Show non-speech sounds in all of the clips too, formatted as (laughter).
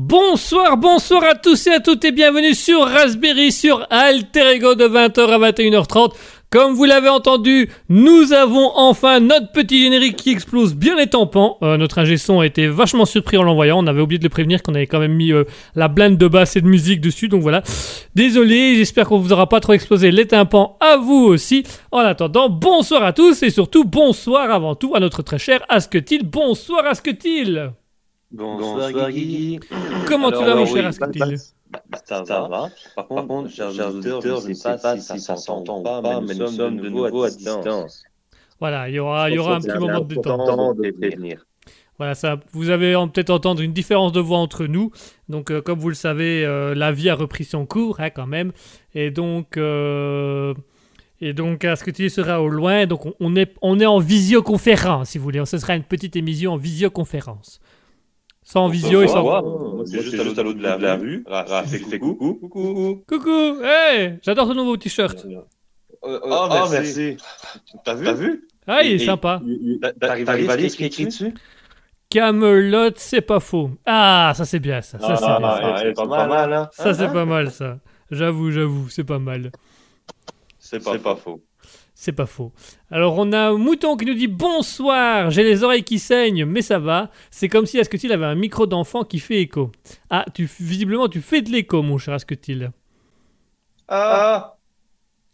Bonsoir, bonsoir à tous et à toutes et bienvenue sur Raspberry sur Alter Ego de 20h à 21h30. Comme vous l'avez entendu, nous avons enfin notre petit générique qui explose bien les tampons. Euh, notre ingé son a été vachement surpris en l'envoyant. On avait oublié de le prévenir qu'on avait quand même mis euh, la blinde de basse et de musique dessus. Donc voilà. Désolé, j'espère qu'on vous aura pas trop explosé les tympans à vous aussi. En attendant, bonsoir à tous et surtout bonsoir avant tout à notre très cher Asketil. Bonsoir Asketil. Bonsoir, Guigui. Comment tu Alors, vas mon cher Asketil bah, ça, va. Par contre, chers auditeurs, je ne sais pas si ça s'entend ou pas, mais nous sommes de nouveau à distance. Voilà, il y aura, il y aura un petit moment de détente. temps de. Voilà, ça, vous avez peut-être entendre une différence de voix entre nous. Donc, euh, comme vous le savez, euh, la vie a repris son cours, hein, quand même. Et donc, euh, et donc, à ce que tu seras au loin. Donc, on, on est, on est en visioconférence, si vous voulez. Ce sera une petite émission en visioconférence. Sans visio et sans. Moi, C'est juste à l'autre bout de la rue. Raph fait coucou. Coucou. Coucou, hey, j'adore ton nouveau t-shirt. Oh, merci. T'as vu? T'as vu? Ah, il est Et- sympa. T'arrives à lire ce qui est écrit dessus? Camelot, c'est pas faux. Ah, ça c'est bien, ça. Ça, c'est bien, ça. c'est pas mal, hein? Ça, c'est pas mal, ça. J'avoue, j'avoue, c'est pas mal. C'est pas faux. C'est pas faux. Alors on a Mouton qui nous dit bonsoir, j'ai les oreilles qui saignent, mais ça va. C'est comme si Asketil avait un micro d'enfant qui fait écho. Ah, tu, visiblement tu fais de l'écho, mon cher Asketil. Ah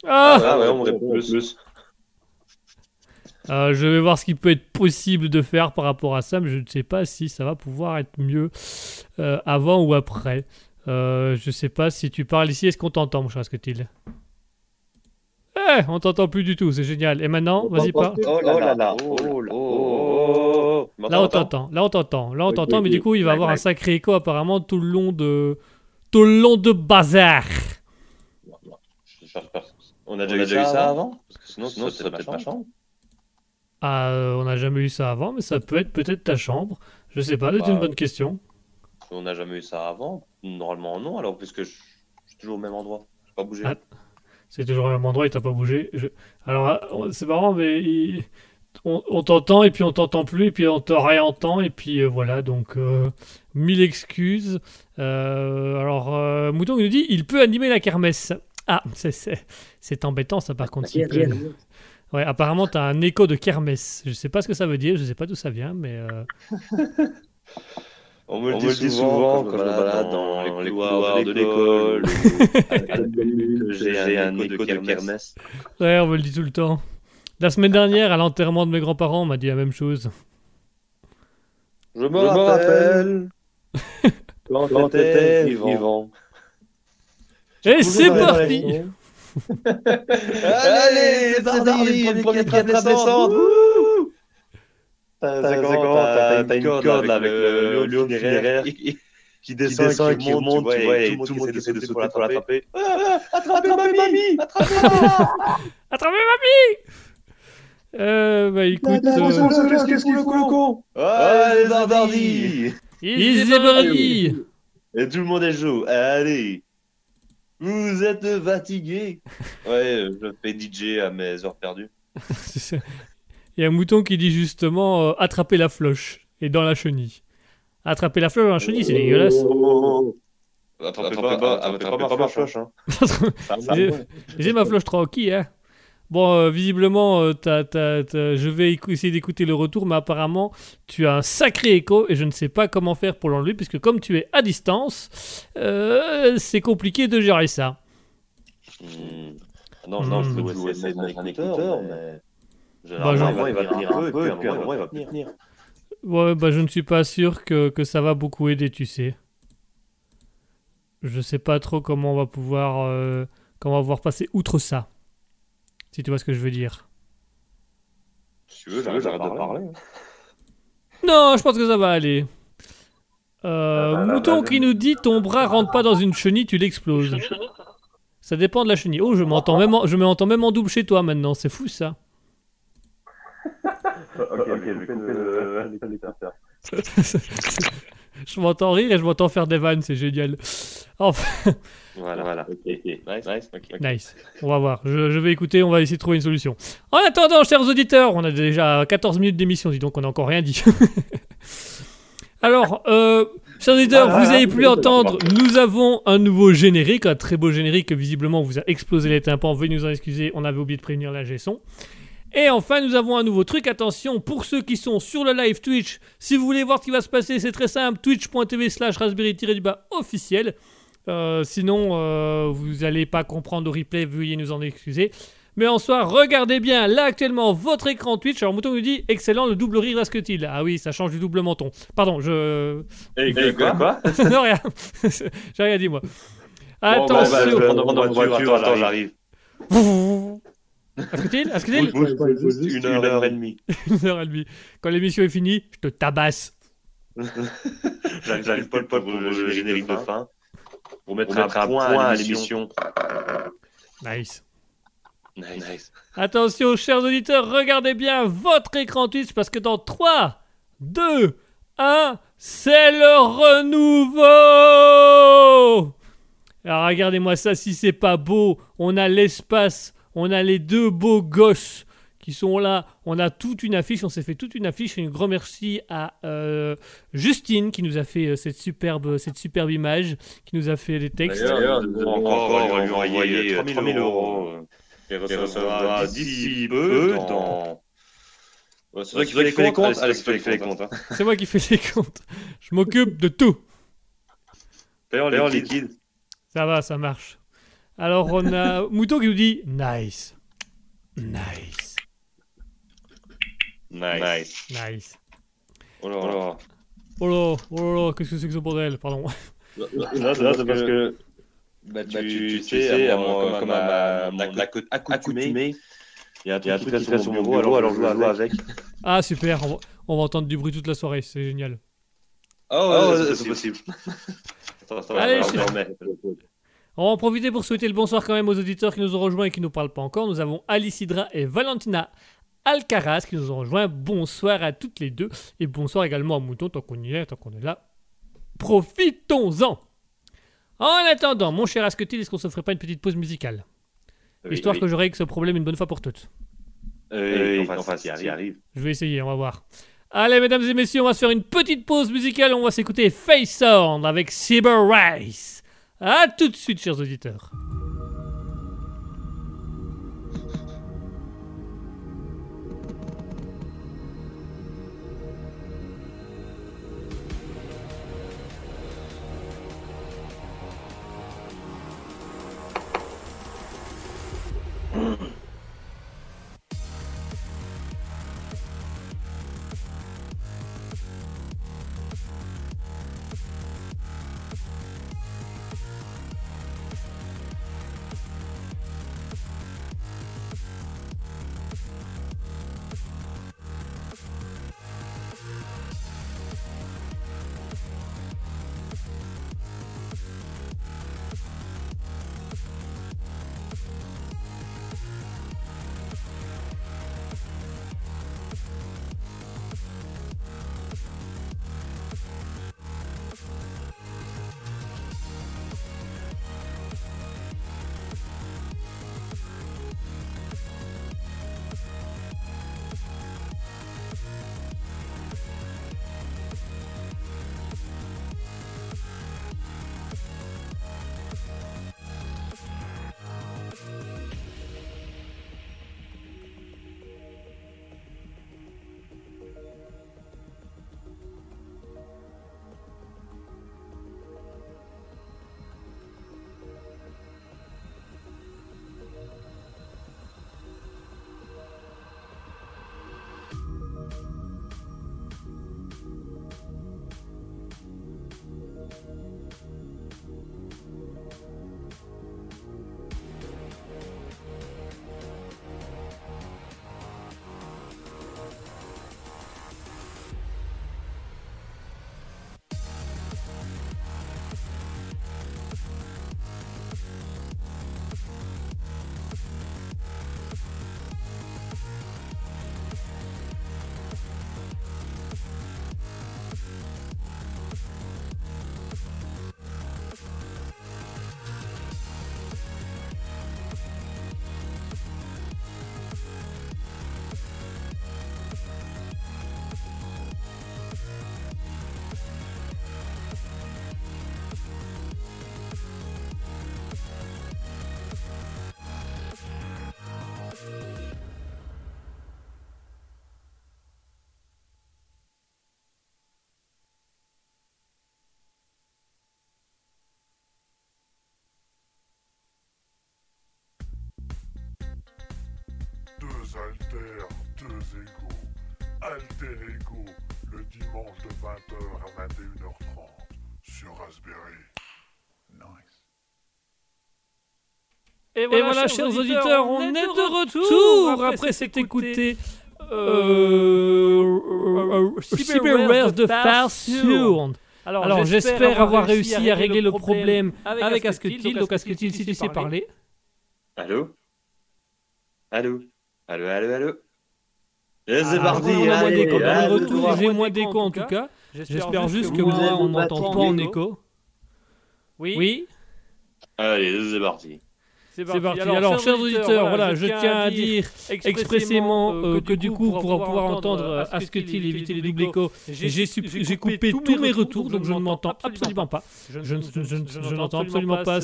Ah, Ah ouais, on me répond plus. Euh, Je vais voir ce qui peut être possible de faire par rapport à ça, mais je ne sais pas si ça va pouvoir être mieux euh, avant ou après. Euh, je sais pas si tu parles ici, est-ce qu'on t'entend, mon cher Asketil? Eh, on t'entend plus du tout, c'est génial. Et maintenant, vas-y, parle. Oh là là. Oh là. Oh. Là on t'entend, là on t'entend, là on t'entend, mais oui. du coup il va avoir un sacré écho apparemment tout le long de tout le long de bazar. On a déjà eu ça avant Parce que sinon, sinon, c'est peut-être ma chambre. Ah, euh, on n'a jamais eu ça avant, mais ça peut être peut-être ta chambre. Je sais pas, c'est Bah, une bonne question. On n'a jamais eu ça avant. Normalement, non, alors, puisque je je suis toujours au même endroit. Je pas bougé. Ah. C'est toujours au même endroit, il t'a pas bougé. Je- Alors euh, c'est marrant, mais il- on, on t'entend et puis on t'entend plus et puis on te réentend et puis euh, voilà donc euh, mille excuses. Euh, alors Mouton nous dit il peut animer la kermesse. Ah c'est embêtant ça par contre. s'il peut. Ouais, apparemment, tu as un écho de kermesse. Je sais pas ce que ça veut dire, je sais pas d'où ça vient, mais. (laughs) On me le dit souvent quand je me balade dans les couloirs de l'école. (laughs) (laughs) J'ai un écho de kermesse. Ouais, on me le dit tout le temps. La semaine dernière, à l'enterrement de mes grands-parents, on m'a dit la même chose. Je me rappelle quand t'étais vivant. Et c'est parti (laughs) Allez, c'est parti, le premier qui descend. T'as une corde là avec le lion funéraire qui qui descend et qui monte, tu vois, et tout le monde qui essaie de sauter pour l'attraper. Attrapez mamie Attrapez-la Attrapez (laughs) mamie. euh, bah écoute, euh, Qu'est-ce qu'il le con? Allez, Zardardi easy birdie. Et tout le monde est chaud. Allez. Vous êtes fatigué (laughs) Ouais, je fais DJ à mes heures perdues. (laughs) Il y a un mouton qui dit justement euh, attraper la floche et dans la chenille. Attraper la floche dans la chenille, c'est dégueulasse. Attrapez pas, attrapez pas ma floche, hein. (laughs) J'ai- J'ai ma floche tranquille, hein. Bon, euh, visiblement, euh, t'as- t'as- t'as- je vais essayer d'écouter le retour, mais apparemment, tu as un sacré écho et je ne sais pas comment faire pour l'enlever, puisque comme tu es à distance, euh, c'est compliqué de gérer ça. Hmm. Non, non, je Hmm. peux jouer un écouteur, mais. Bah, Généralement, il va tenir un peu, et puis à un moment, il va tenir. Ouais, bah je ne suis pas sûr que, que ça va beaucoup aider, tu sais. Je sais pas trop comment on va pouvoir, euh, comment on va pouvoir passer outre ça. Si tu vois ce que je veux dire. Si tu veux, j'arrête de parler. Non, je pense que ça va aller. Euh, Ah, bah, Mouton bah, qui nous dit ton bras rentre pas dans une chenille, tu l'exploses. Ça dépend de la chenille. Oh, je m'entends même, en- je m'entends même en double chez toi maintenant. C'est fou ça. Ok, ok, je vais couper le. (laughs) (laughs) je m'entends rire et je m'entends faire des vannes, c'est génial. Enfin, Voilà, voilà. Nice, nice, ok. nice. On va voir. Je, je vais écouter, on va essayer de trouver une solution. En attendant, chers auditeurs, on a déjà 14 minutes d'émission, dis donc on n'a encore rien dit. (laughs) Alors, euh, Chers auditeurs, vous avez pu entendre, nous avons un nouveau générique, un très beau générique que visiblement vous a explosé les tympans. Veuillez nous en excuser, on avait oublié de prévenir la son. Et enfin, nous avons un nouveau truc. Attention, pour ceux qui sont sur le live Twitch, si vous voulez voir ce qui va se passer, c'est très simple. Twitch.tv slash raspberry-du-bas officiel. Euh, sinon, euh, vous n'allez pas comprendre au replay, veuillez nous en excuser. Mais en soi, regardez bien là actuellement votre écran Twitch. Alors Mouton nous dit excellent, le double rire que t il Ah oui, ça change du double menton. Pardon, je. Et, quoi, quoi? (laughs) Non, rien. (laughs) J'ai rien dit moi. Attention. Bon, bah, voiture, attends, j'arrive. (laughs) Asketil Asketil Une heure et demie. (laughs) Une heure et demie. Quand l'émission est finie, je te tabasse. (laughs) J'arrive pas le pour le générique de fin. Pour mettre un point à l'émission. Nice. Nice. Attention, chers auditeurs, regardez bien votre écran Twitch parce que dans 3, 2, 1, c'est le renouveau Alors regardez-moi ça, si c'est pas beau, on a l'espace, on a les deux beaux gosses qui sont là. On a toute une affiche, on s'est fait toute une affiche. Un grand merci à euh, Justine qui nous a fait euh, cette, superbe, cette superbe image, qui nous a fait les textes. D'ailleurs, encore lui envoyer 3000 euros. Et recevra d'ici peu dans. c'est toi qui fais les comptes Allez, c'est toi qui fais les comptes. Hein. C'est moi qui fais les comptes. Je m'occupe de tout. D'ailleurs, liquide. Ça va, ça marche. Alors, on a (laughs) Mouton qui nous dit Nice. Nice. Nice. Nice. Oh là là. Oh là, oh là, qu'est-ce que c'est que ce bordel Pardon. Là, c'est parce que bah, tu, bah, tu, tu, sais, sais à mon, comme, à, ma, ma, accoutumé, il y a un truc, qui sur mon bureau, alors, alors je joue avec. Ah super, on va, on va, entendre du bruit toute la soirée, c'est génial. Oh, oh c'est possible. (laughs) attends, Allez, on va en profiter pour souhaiter le bonsoir quand même aux auditeurs qui nous ont rejoints et qui ne nous parlent pas encore. Nous avons Alicidra et Valentina Alcaraz qui nous ont rejoints. Bonsoir à toutes les deux. Et bonsoir également à Mouton, tant qu'on y est, tant qu'on est là. Profitons-en en attendant, mon cher Asketil, est-ce qu'on se ferait pas une petite pause musicale? Histoire que je règle ce problème une bonne fois pour toutes. Euh, enfin, enfin si arrive. Je vais essayer, on va voir. Allez, mesdames et messieurs, on va se faire une petite pause musicale. On va s'écouter Face Sound avec Cyber Rice. A tout de suite, chers auditeurs. Alter, deux égaux. Alter Ego, le dimanche de 20h à 21h30 sur Raspberry. Nice. Et voilà, chers auditeurs, on est de retour après s'être écouté euh, euh, Cyberware de Farsound. Alors, j'espère avoir réussi à régler le problème avec Asketil. Donc Asketil, si tu sais parler. Allô? Allô? Allô, allô, allô Et c'est parti On a moins d'écho. Dans le retour, j'ai moins d'écho en tout cas. J'espère juste que moi, on m'entend pas en écho. Oui Oui Allez, c'est parti. C'est parti. Alors, chers auditeurs, voilà, je tiens à dire expressément euh, que du coup, pour pouvoir entendre Asketil éviter les doubles échos, j'ai coupé tous mes retours, donc je ne m'entends absolument pas. Je n'entends absolument pas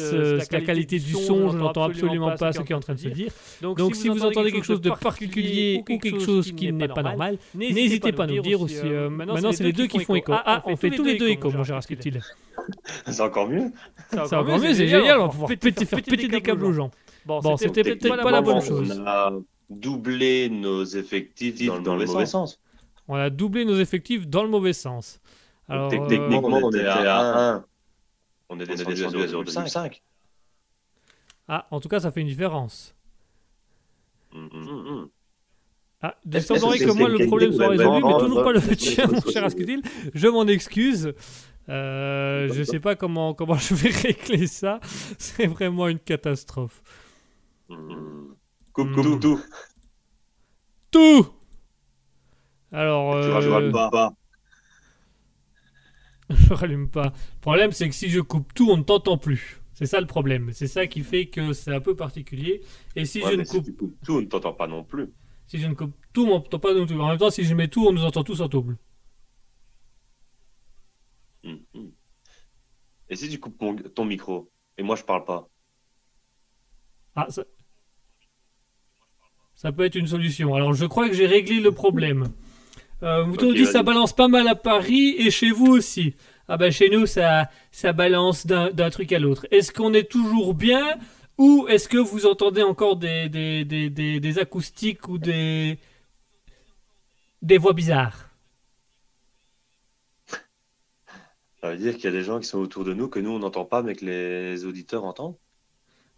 la qualité du son, je n'entends absolument pas ce qui est en train de se dire. Donc, si vous entendez quelque chose de particulier ou quelque chose qui n'est pas normal, n'hésitez pas à nous dire aussi. Euh, maintenant, c'est les deux qui font écho. Ah, on fait tous les deux échos, mon cher Asketil. C'est encore mieux. C'est encore mieux, c'est génial, on va pouvoir faire péter des câbles aux gens. Bon, c'était peut-être pas la bonne chose. On a doublé nos effectifs dans, le mauvais sens. On a doublé nos effectifs dans le mauvais sens. Alors, techniquement, on était à 1. On est descendu à 0,5. Ah, en tout cas, ça fait une différence. Hum, hum, hum. Ah, il semblerait que moi le problème soit résolu, mais toujours pas le tien, mon (laughs) cher Asketil. Je m'en excuse. Euh, je sais pas comment, comment je vais (laughs) régler ça. C'est vraiment une catastrophe. Coupe, coupe, tout. Tout Alors. Tu euh... rallumes pas. (laughs) je rallume pas. Le problème, c'est que si je coupe tout, on ne t'entend plus. C'est ça le problème. C'est ça qui fait que c'est un peu particulier. Et si je ne coupe... Si tout, on ne t'entend pas non plus. Si je ne coupe tout, on ne t'entend pas non plus. En même temps, si je mets tout, on nous entend tous en double. Hum, hum. Et si tu coupes ton micro et moi je parle pas? Ah, ça... ça peut être une solution. Alors je crois que j'ai réglé le problème. Euh, Mouton okay, dit ça balance pas mal à Paris et chez vous aussi. Ah ben chez nous ça, ça balance d'un truc à l'autre. Est-ce qu'on est toujours bien ou est-ce que vous entendez encore des, des, des, des, des acoustiques ou des, des voix bizarres? Ça veut dire qu'il y a des gens qui sont autour de nous que nous on n'entend pas mais que les auditeurs entendent?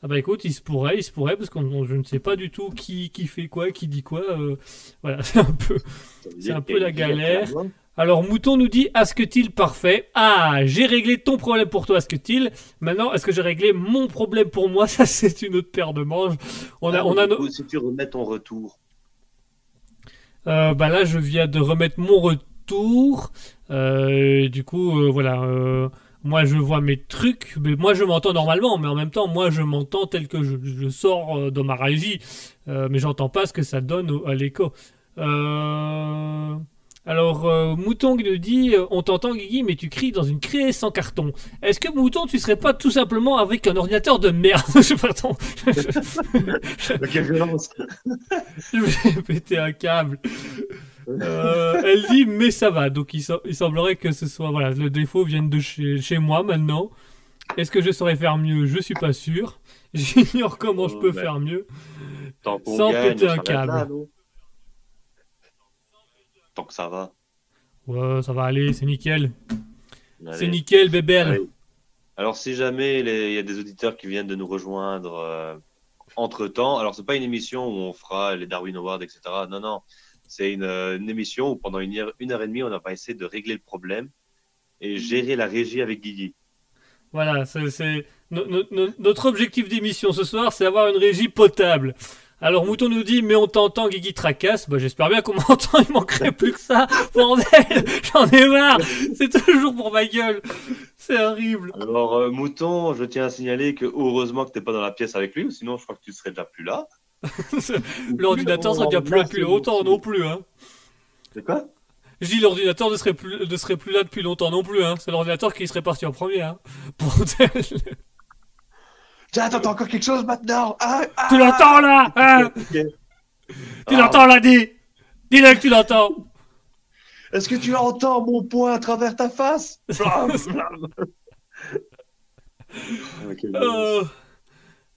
Ah bah écoute, il se pourrait, il se pourrait, parce que je ne sais pas du tout qui, qui fait quoi, qui dit quoi. Euh, voilà, (laughs) c'est un peu, c'est un peu la galère. Alors Mouton nous dit Asketil parfait? Ah, j'ai réglé ton problème pour toi, Asketil. Maintenant, est-ce que j'ai réglé mon problème pour moi? (laughs) Ça, c'est une autre paire de manches. On a, ah, on a. No... Si tu remets ton retour. Euh, bah là, je viens de remettre mon retour. Euh, du coup, voilà. Euh, moi, je vois mes trucs, mais moi, je m'entends normalement, mais en même temps, moi, je m'entends tel que je, je sors euh, dans ma régie, euh, mais j'entends pas ce que ça donne au, à l'écho. Euh... Alors, euh, Mouton nous dit On t'entend, Guigui, mais tu cries dans une craie sans carton. Est-ce que, Mouton, tu serais pas tout simplement avec un ordinateur de merde? (laughs) Pardon. (laughs) Quelle violence (laughs) Je vais péter un câble. Euh, elle dit mais ça va. Donc il, il, semblerait que ce soit voilà le défaut vienne de chez, chez moi maintenant. Est-ce que je saurais faire mieux? Je suis pas sûr. (laughs) J'ignore comment je peux faire mieux sans gagne, péter un câble. Là, Tant que ça va. Ouais, ça va aller, c'est nickel. C'est nickel, bébé. Alors si jamais il y a des auditeurs qui viennent de nous rejoindre euh, entre temps, alors c'est pas une émission où on fera les Darwin Awards, etc. Non, non. C'est une, une, émission où pendant une heure, une heure et demie, on va essayer de régler le problème et gérer la régie avec Guigui. Voilà, c'est no, no, no, notre objectif d'émission ce soir, c'est avoir une régie potable. Alors Mouton nous dit mais on t'entend Guigui tracasse. Bah j'espère bien qu'on (laughs) m'entend, il manquerait plus que ça. Bordel, (laughs) j'en ai marre. C'est toujours pour ma gueule. C'est horrible. Alors euh, Mouton, je tiens à signaler que heureusement que t'es pas dans la pièce avec lui, sinon je crois que tu serais déjà plus là. (laughs) l'ordinateur serait déjà plus là depuis longtemps non plus. Hein. C'est quoi? Je dis l'ordinateur ne serait, plus, ne serait plus là depuis longtemps non plus. Hein. C'est l'ordinateur qui serait parti en premier. Hein. (laughs) Tiens, t'entends encore quelque chose maintenant ah, ah Tu l'entends là hein okay. Tu ah. l'entends là, dis Dis-le que tu l'entends Est-ce que tu entends mon poing à travers ta face? (laughs) Okay, oh.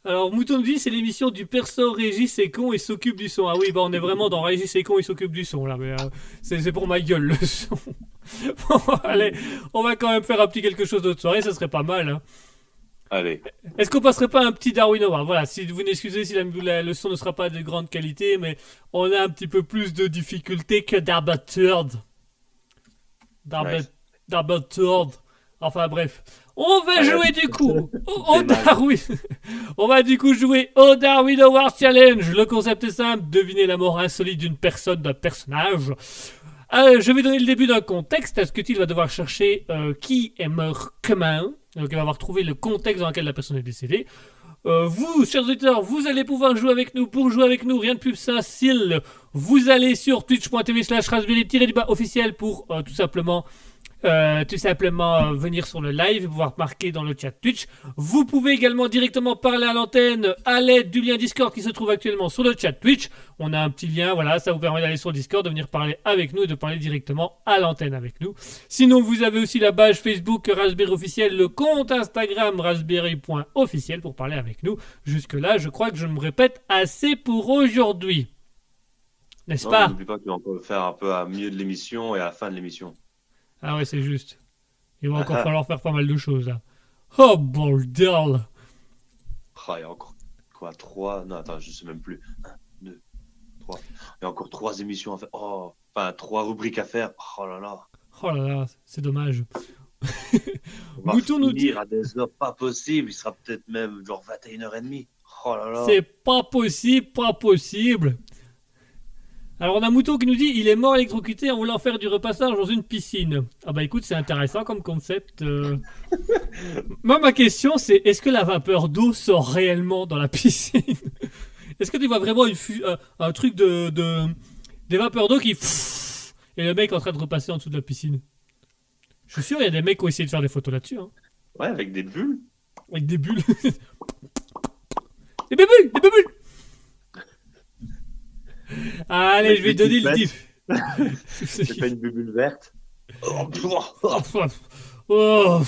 Alors, Mouton dit c'est l'émission du perso Régis et con et s'occupe du son. Ah oui, bah on est vraiment dans Régis et con et s'occupe du son là, mais euh, c'est pour ma gueule le son. (laughs) bon, allez, on va quand même faire un petit quelque chose d'autre soirée, ça serait pas mal. Hein. Allez. Est-ce qu'on passerait pas un petit Darwin Award Voilà, si vous m'excusez si la, la- le son ne sera pas de grande qualité, mais on a un petit peu plus de difficulté que d'Arbaturd. Nice. D'Arbaturd. Enfin bref. On va Allez, jouer du coup (laughs) au. Darwin. (laughs) On va du coup jouer au Darwin Award Challenge. Le concept est simple, deviner la mort insolite d'une personne, d'un personnage. Euh, je vais donner le début d'un contexte. Est-ce que tu va devoir chercher euh, qui est mort comment Donc il va avoir trouvé le contexte dans lequel la personne est décédée. Euh, vous, chers auditeurs, vous allez pouvoir jouer avec nous. Pour jouer avec nous, rien de plus facile. Vous allez sur twitch.tv slash raspberry-du-bas officiel pour tout simplement euh, tout simplement euh, venir sur le live et pouvoir marquer dans le chat Twitch. Vous pouvez également directement parler à l'antenne à l'aide du lien Discord qui se trouve actuellement sur le chat Twitch. On a un petit lien, voilà, ça vous permet d'aller sur le Discord, de venir parler avec nous et de parler directement à l'antenne avec nous. Sinon, vous avez aussi la page Facebook Raspberry officiel, le compte Instagram raspberry.officiel pour parler avec nous. Jusque-là, je crois que je me répète assez pour aujourd'hui. N'est-ce pas? N'oublie pas qu'on encore faire un peu à milieu de l'émission et à la fin de l'émission. Ah ouais, c'est juste. Il va encore falloir faire pas mal de choses là. Oh bordel Ah, il y a encore quoi Trois? Non, attends, je sais même plus. Un, deux, trois. Il y a encore trois émissions à faire. Oh, enfin, trois rubriques à faire. Oh là là. Oh là là, c'est dommage. On va finir à des heures pas possibles. Il sera peut-être même genre 21h30. Oh là là. C'est pas possible, pas possible. Alors on a Mouton qui nous dit il est mort électrocuté en voulant faire du repassage dans une piscine. Ah bah écoute, c'est intéressant comme concept. euh. (laughs) Moi ma question c'est est-ce que la vapeur d'eau sort réellement dans la (laughs) piscine? Est-ce que tu vois vraiment une fu- euh, un truc de, de- des vapeurs d'eau qui et le mec est en train de repasser en dessous de la piscine? Je suis sûr il y a des mecs qui ont essayé de faire des photos là-dessus. hein. Ouais, avec des bulles. Avec des bulles. (laughs) des bulles, des bulles. Allez, je vais des donner le diff. (laughs) C'est pas une bulle verte. Oh, Oh. Oh.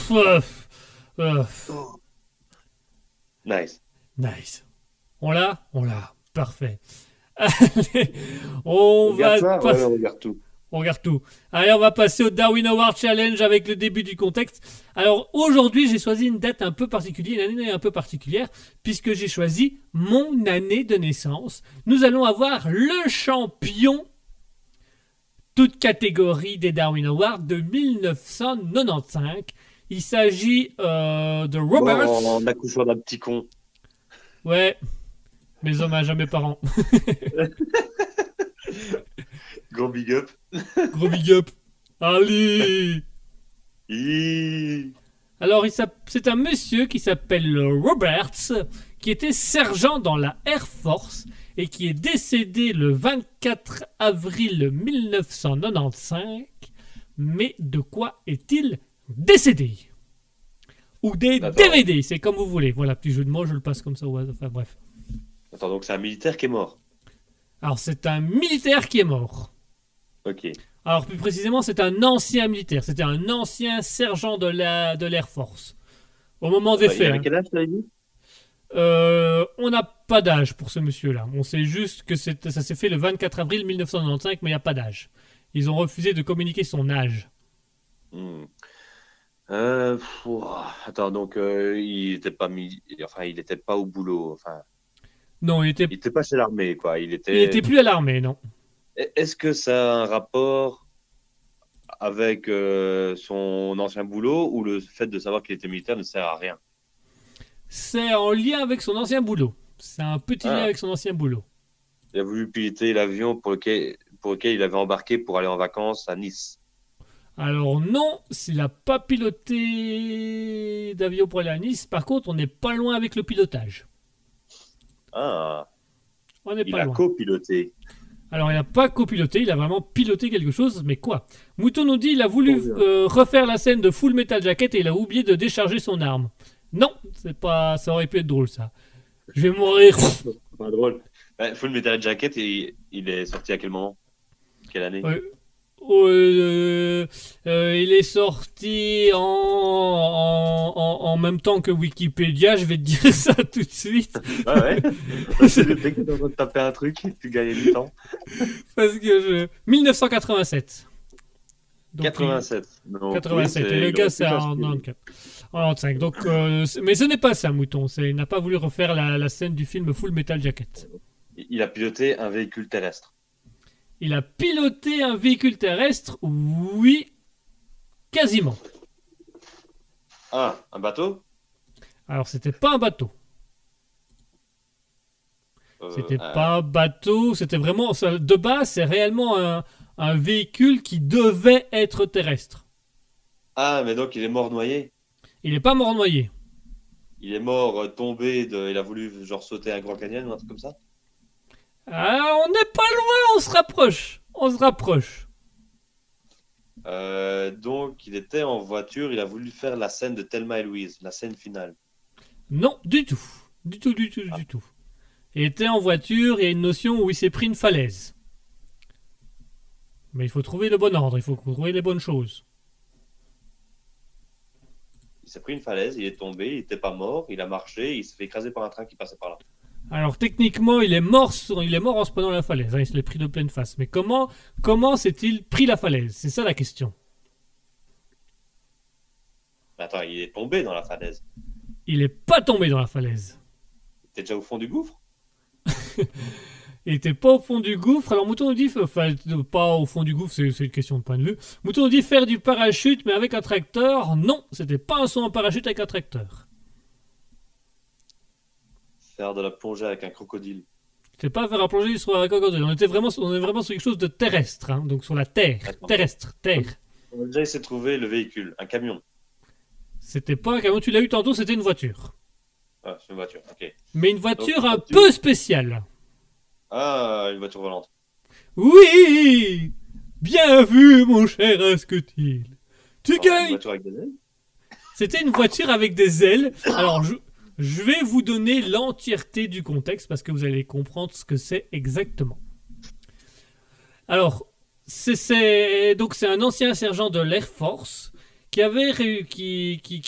Oh, nice. Nice. On l'a? On l'a. Parfait. (laughs) Allez, on va Regarde ça. pas- Ouais, on regarde tout. On regarde tout. Allez, on va passer au Darwin Award Challenge avec le début du contexte. Alors aujourd'hui, j'ai choisi une date un peu particulière, une année un peu particulière, puisque j'ai choisi mon année de naissance. Nous allons avoir le champion, toute catégorie des Darwin Awards de 1995. Il s'agit euh, de Robert. Bon, on accouche d'un petit con. Ouais. Mes hommages à mes parents. (laughs) (laughs) Gros big up. Gros big up. Allez Hi. Alors, c'est un monsieur qui s'appelle Roberts, qui était sergent dans la Air Force et qui est décédé le 24 avril 1995. Mais de quoi est-il décédé? Ou des. DVD, c'est comme vous voulez. Voilà, petit jeu de mots, je le passe comme ça. Enfin bref. Attends, donc c'est un militaire qui est mort. Alors, c'est un militaire qui est mort. Ok. Alors, plus précisément, c'est un ancien militaire. C'était un ancien sergent de la de l'Air Force. Au moment des il faits. avait hein. quel âge, dit? Euh, on n'a pas d'âge pour ce monsieur-là. On sait juste que ça s'est fait le 24 avril 1995, mais il n'y a pas d'âge. Ils ont refusé de communiquer son âge. Hmm. Euh, pff, attends, donc euh, il était pas mis, enfin il était pas au boulot, enfin Non, il était, il était pas chez l'armée quoi. Il était. il était plus à l'armée, non. Est-ce que ça a un rapport avec euh, son ancien boulot ou le fait de savoir qu'il était militaire ne sert à rien? C'est en lien avec son ancien boulot. C'est un petit lien Ah. avec son ancien boulot. Il a voulu piloter l'avion pour lequel, pour lequel il avait embarqué pour aller en vacances à Nice. Alors non, il n'a pas piloté d'avion pour aller à Nice. Par contre, on n'est pas loin avec le pilotage. Ah, On n'est il pas a loin. copiloté. Alors, il n'a pas copiloté, il a vraiment piloté quelque chose, mais quoi? Mouton nous dit il a voulu euh, refaire la scène de Full Metal Jacket et il a oublié de décharger son arme. Non, c'est pas, ça aurait pu être drôle ça. Je vais mourir. (laughs) Pas drôle. Full Metal Jacket, il, il est sorti à quel moment? Quelle année? Ouais. Euh, euh, il est sorti en, en, en, même temps que Wikipédia, je vais te dire (laughs) ça tout de suite. Ouais, ouais. C'est le fait que t'es en train de taper un truc, tu gagnes du temps. Parce que je... 1987. Donc, 87. Non, 87. oui, et le gars, c'est en ce qu'il- 94. En 95. Donc, euh, mais ce n'est pas ça, Mouton. Il n'a pas voulu refaire la, la scène du film Full Metal Jacket. Il a piloté un véhicule terrestre. Il a piloté un véhicule terrestre Oui, quasiment. Ah, un bateau? Alors, c'était pas un bateau. Euh, C'était un- pas un bateau. C'était vraiment. De base, c'est réellement un, un véhicule qui devait être terrestre. Ah, mais donc il est mort noyé? Il n'est pas mort noyé. Il est mort euh, tombé, de... il a voulu genre sauter un grand canyon ou un truc comme ça? Ah, on n'est pas loin, on se rapproche. On se rapproche. Euh, donc il était en voiture, il a voulu faire la scène de Thelma et Louise, la scène finale. Non, du tout. Du tout, du tout, du tout. Il était en voiture, il y a une notion où il s'est pris une falaise. Mais il faut trouver le bon ordre, il faut trouver les bonnes choses. Il s'est pris une falaise, il est tombé, il n'était pas mort, il a marché, il s'est fait écraser par un train qui passait par là. Alors techniquement, il est mort, sur- il est mort en se prenant la falaise. hein, il se l'est pris de pleine face. Mais comment, comment s'est-il pris la falaise? C'est ça la question. Mais attends, il est tombé dans la falaise. Il n'est pas tombé dans la falaise. Il était déjà au fond du gouffre? (laughs) Il était pas au fond du gouffre. Alors Mouton nous dit, enfin pas au fond du gouffre, c'est c'est une question de point de vue. Mouton nous dit faire du parachute mais avec un tracteur? Non, c'était pas un saut en parachute avec un tracteur. Faire de la plongée avec un crocodile. C'était pas faire un plongée sur un crocodile. On était vraiment, on est vraiment sur quelque chose de terrestre, hein, donc sur la terre, terrestre, terre. On a déjà essayé de trouver le véhicule, un camion. C'était pas un camion. Tu l'as eu tantôt, c'était une voiture. Ah, c'est une voiture, ok. Mais une voiture Donc, un peu spéciale. Ah, une voiture volante. Oui Bien vu, mon cher Asketil. Tu Oh, gagnes C'était une voiture avec des ailes. Alors, je, je vais vous donner l'entièreté du contexte parce que vous allez comprendre ce que c'est exactement. Alors, c'est- donc c'est un ancien sergent de l'Air Force qui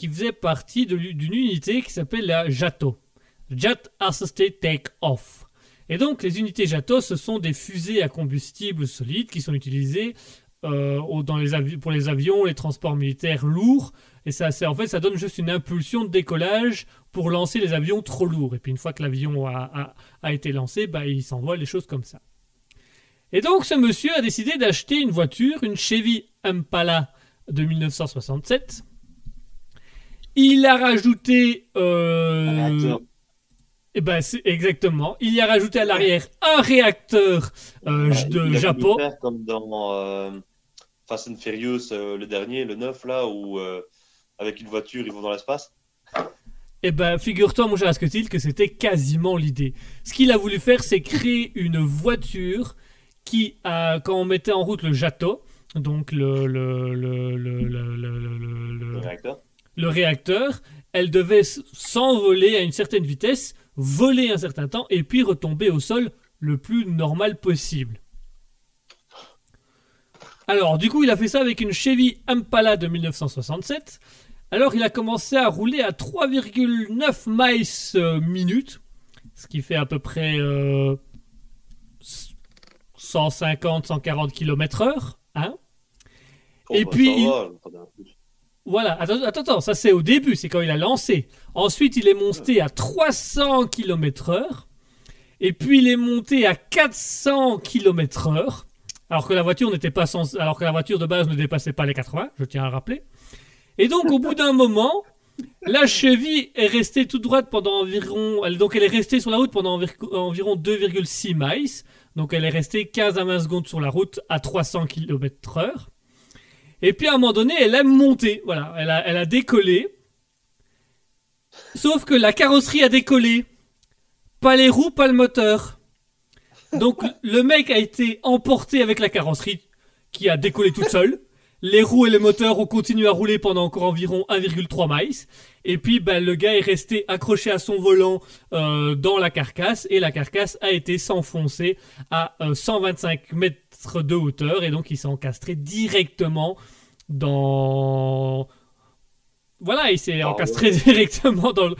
faisait partie d'une unité qui s'appelle la JATO, Jet Assisted Take Off. Et donc, les unités JATO, ce sont des fusées à combustible solide qui sont utilisées euh, dans pour les avions, les transports militaires lourds. Et ça, en fait, ça donne juste une impulsion de décollage pour lancer les avions trop lourds. Et puis, une fois que l'avion a, a- a été lancé, bah, il s'envole, les choses comme ça. Et donc, ce monsieur a décidé d'acheter une voiture, une Chevy Impala de 1967. Il a rajouté. euh, Un réacteur. eh ben, c'est exactement. Il y a rajouté à l'arrière un réacteur euh, Ouais, de Japon. comme dans euh, Fast and Furious, euh, le dernier, le 9, là, où avec une voiture, ils vont dans l'espace. Eh ben, figure-toi, mon cher Asketil, que c'était quasiment l'idée. Ce qu'il a voulu faire, c'est créer une voiture qui, quand on mettait en route le Jato, donc le, le, le, le, réacteur. le réacteur, elle devait s'envoler à une certaine vitesse, voler un certain temps, et puis retomber au sol le plus normal possible. Alors, du coup, il a fait ça avec une Chevy Impala de 1967. Alors, il a commencé à rouler à 3,9 miles euh, minute, ce qui fait à peu près euh, 150-140 km heure. Hein Oh, Et bah, puis, il- va, voilà, attends, attends, attends, ça c'est au début, c'est quand il a lancé. Ensuite, il est monté à 300 km heure. Et puis, il est monté à 400 km heure. Alors que la voiture n'était pas sans, alors que la voiture de base ne dépassait pas les 80, je tiens à le rappeler. Et donc, au bout d'un moment, la cheville est restée toute droite pendant environ, donc elle est restée sur la route pendant envir- environ 2,6 miles. Donc, elle est restée 15 à 20 secondes sur la route à 300 km heure. Et puis à un moment donné, elle a monté. Voilà, elle a, elle a décollé. Sauf que la carrosserie a décollé. Pas les roues, pas le moteur. Donc le mec a été emporté avec la carrosserie qui a décollé toute seule. Les roues et le moteur ont continué à rouler pendant encore environ 1,3 miles. Et puis ben, le gars est resté accroché à son volant euh, dans la carcasse et la carcasse a été s'enfoncer à euh, 125 mètres de hauteur et donc il s'est encastré directement dans Voilà, il s'est Ah encastré (laughs) directement dans, le-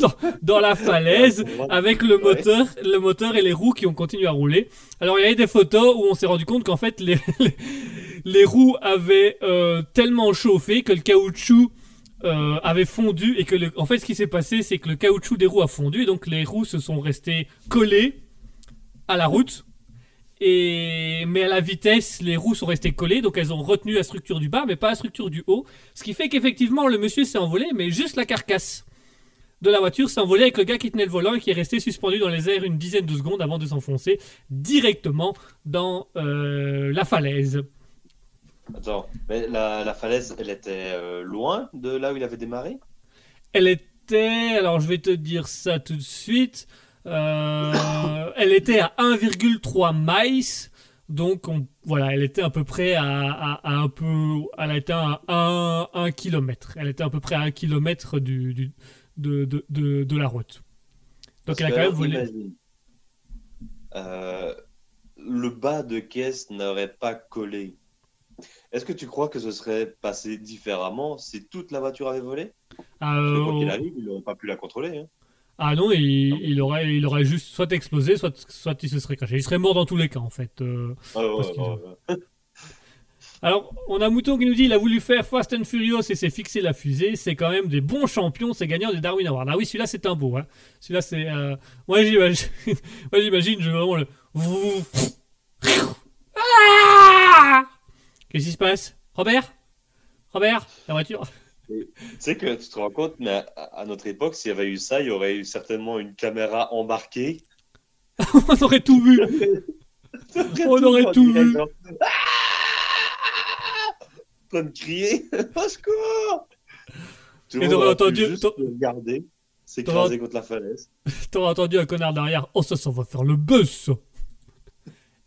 dans, dans la falaise avec le moteur, le moteur et les roues qui ont continué à rouler. Alors il y avait des photos où on s'est rendu compte qu'en fait les, (laughs) les, les roues avaient euh, tellement chauffé que le caoutchouc euh, avait fondu et que le, en fait ce qui s'est passé c'est que le caoutchouc des roues a fondu et donc les roues se sont restées collées à la route. Et mais à la vitesse, les roues sont restées collées, donc elles ont retenu la structure du bas, mais pas la structure du haut. Ce qui fait qu'effectivement, le monsieur s'est envolé, mais juste la carcasse de la voiture s'est envolée avec le gars qui tenait le volant et qui est resté suspendu dans les airs une dizaine de secondes avant de s'enfoncer directement dans euh, la falaise. Attends, mais la, la falaise, elle était euh, loin de là où il avait démarré? Elle était, alors je vais te dire ça tout de suite, elle était à 1,3 miles. Donc on, voilà, elle était à peu près à, à- à un peu, elle était à 1, 1 km. Elle était à peu près à 1 km du, du- de, de, de, de la route. Donc Parce elle a quand même volé. imagine, euh, le bas de caisse n'aurait pas collé. Est-ce que tu crois que ce serait passé différemment si toute la voiture avait volé? Euh, Quoi qu'il arrive, ils n'auraient pas pu la contrôler. hein. Ah non, il, il aurait, il aurait juste soit explosé, soit, soit il se serait craché. Il serait mort dans tous les cas en fait. euh. Ah ouais, ouais, ouais. (laughs) Alors, on a Mouton qui nous dit il a voulu faire Fast and Furious et s'est fixé la fusée. C'est quand même des bons champions, c'est gagnant des Darwin Awards. Ah oui, celui-là c'est un beau. Hein. Celui-là c'est. euh, Moi j'imagine, (laughs) moi j'imagine, je veux vraiment le. (laughs) Ah Qu'est-ce qui se passe? Robert? Robert? La voiture? Tu sais que tu te rends compte, mais à, à notre époque, s'il y avait eu ça, il y aurait eu certainement une caméra embarquée. (laughs) On aurait tout vu (laughs) On aurait tout vu. Genre, Ah de crier (laughs) Au secours Tout le monde aurait entendu- juste regarder, s'écraser contre la falaise. T'aurais entendu un connard derrière Oh, ça, ça va faire le buzz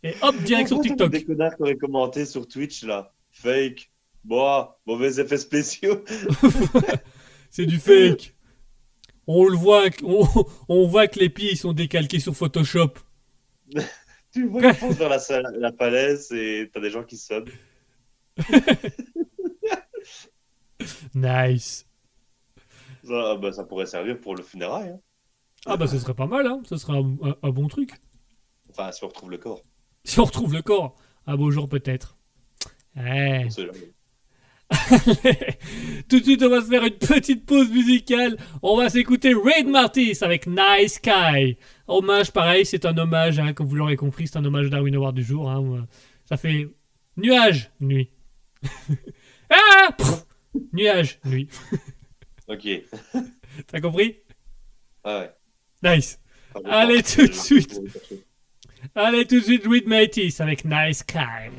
Et hop, direct sur TikTok Des connards qui auraient commenté sur Twitch là? Fake. Boah, mauvais effets spéciaux. (laughs) C'est du fake. On le voit, on, on voit que les pieds ils sont décalqués sur Photoshop. (laughs) Tu vois, ils foncent vers (laughs) la, salle- la falaise et t'as des gens qui sonnent. Nice. Ça, bah, ça pourrait servir pour le funérail. hein. Ah bah ce serait pas mal, hein. Ce serait un, un- un bon truc. Enfin, si on retrouve le corps. Si on retrouve le corps, un beau jour peut-être. Eh. Tout de suite, on va se faire une petite pause musicale. On va s'écouter Raid Martis avec Nice Sky. Hommage, pareil, c'est un hommage, hein, comme vous l'aurez compris, c'est un hommage au Darwin Award du jour. hein. Ça fait nuage, nuit. (laughs) ah Pff Nuage, nuit. (laughs) Ok. T'as compris? Ah ouais. Nice. Allez, tout de suite. Allez, tout de suite, Read Matisse avec Nice Sky.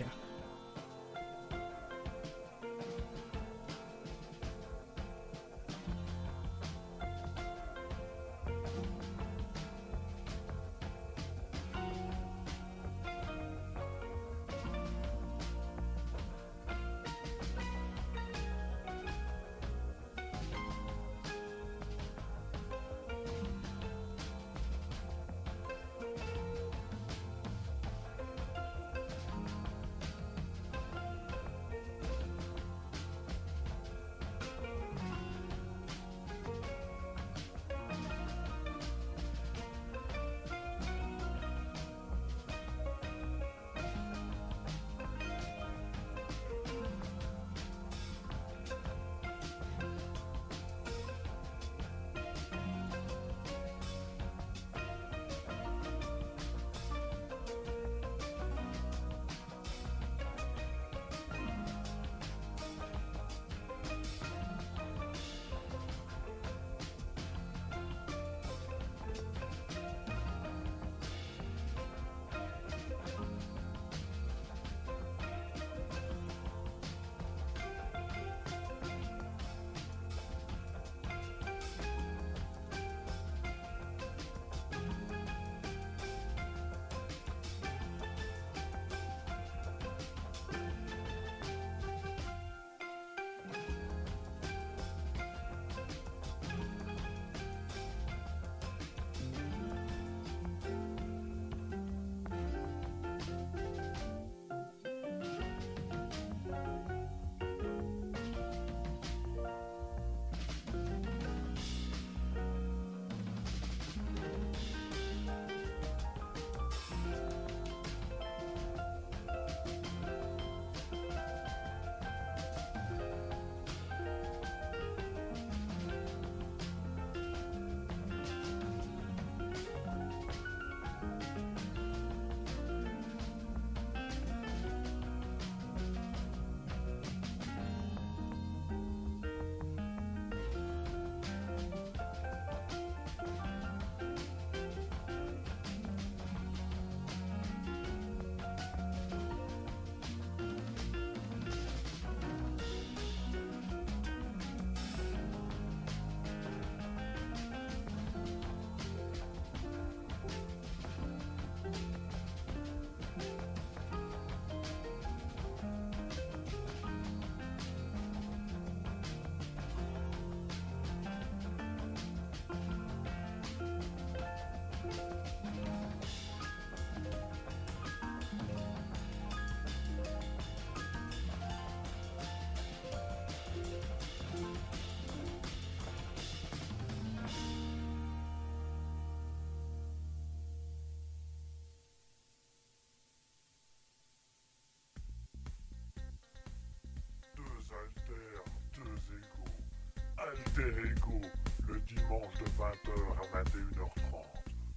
Alter Ego, le dimanche de 20h à 21h30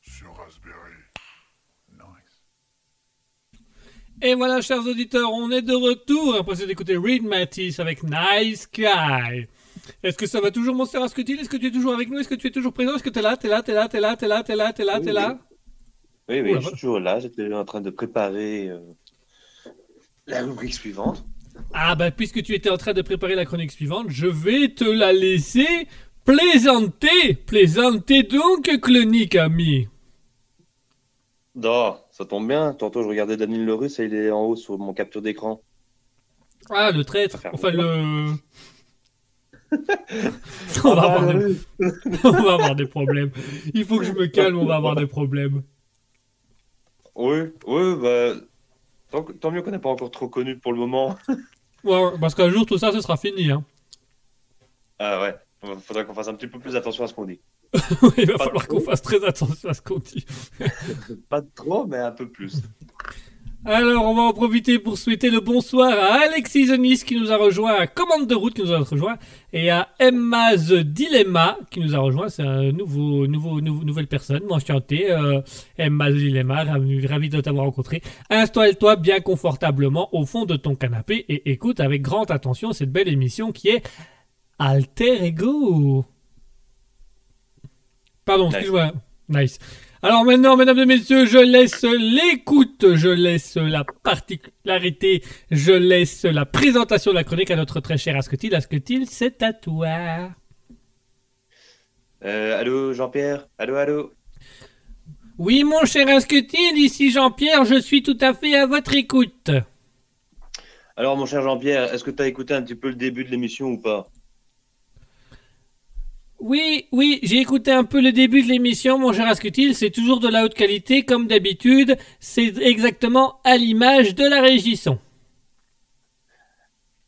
sur Raspberry. Nice. Et voilà, chers auditeurs, on est de retour après écouté Reed Matisse avec Nice Guy. Est-ce que ça va toujours, mon Ascutil Est-ce que tu es toujours avec nous? Est-ce que tu es toujours présent? Est-ce que tu es là? T'es là T'es là T'es là T'es là T'es là T'es là T'es là? Oui, oui, je suis toujours là. J'étais en train de préparer euh, la rubrique suivante. Ah bah puisque tu étais en train de préparer la chronique suivante, je vais te la laisser plaisanter. Plaisanter donc, clonique ami. Non, ça tombe bien. Tantôt, je regardais Daniel Lerus et il est en haut sur mon capture d'écran. Ah, le traître. Enfin, le... (laughs) on, va avoir des... (laughs) on va avoir des problèmes. Il faut que je me calme, on va avoir des problèmes. Oui, oui, bah. Tant, tant mieux qu'on n'est pas encore trop connu pour le moment. (laughs) Ouais, parce qu'un jour, tout ça, ce sera fini. Hein. Ah ouais, il faudrait qu'on fasse un petit peu plus attention à ce qu'on dit. (laughs) Il va Pas falloir qu'on fasse très attention à ce qu'on dit. (laughs) Pas trop, mais un peu plus. Alors, on va en profiter pour souhaiter le bonsoir à Alexis Zonis qui nous a rejoint, à Commande de route qui nous a rejoint, et à Emma's Dilemma qui nous a rejoint. C'est un nouveau, nouveau, nouveau- nouvelle personne. Enchanté, euh, Emma's Dilemma, ravi, ravi de t'avoir rencontré. Installe-toi bien confortablement au fond de ton canapé et écoute avec grande attention cette belle émission qui est Alter Ego. Pardon, excuse-moi. Nice. Alors maintenant, mesdames et messieurs, je laisse l'écoute, je laisse la particularité, je laisse la présentation de la chronique à notre très cher Asketil. Asketil, c'est à toi. Euh, allô, Jean-Pierre? Allô, allô? Oui, mon cher Asketil, ici Jean-Pierre, je suis tout à fait à votre écoute. Alors, mon cher Jean-Pierre, est-ce que tu as écouté un petit peu le début de l'émission ou pas? Oui, oui, j'ai écouté un peu le début de l'émission, mon cher Asketil, c'est toujours de la haute qualité, comme d'habitude, c'est exactement à l'image de la régisson.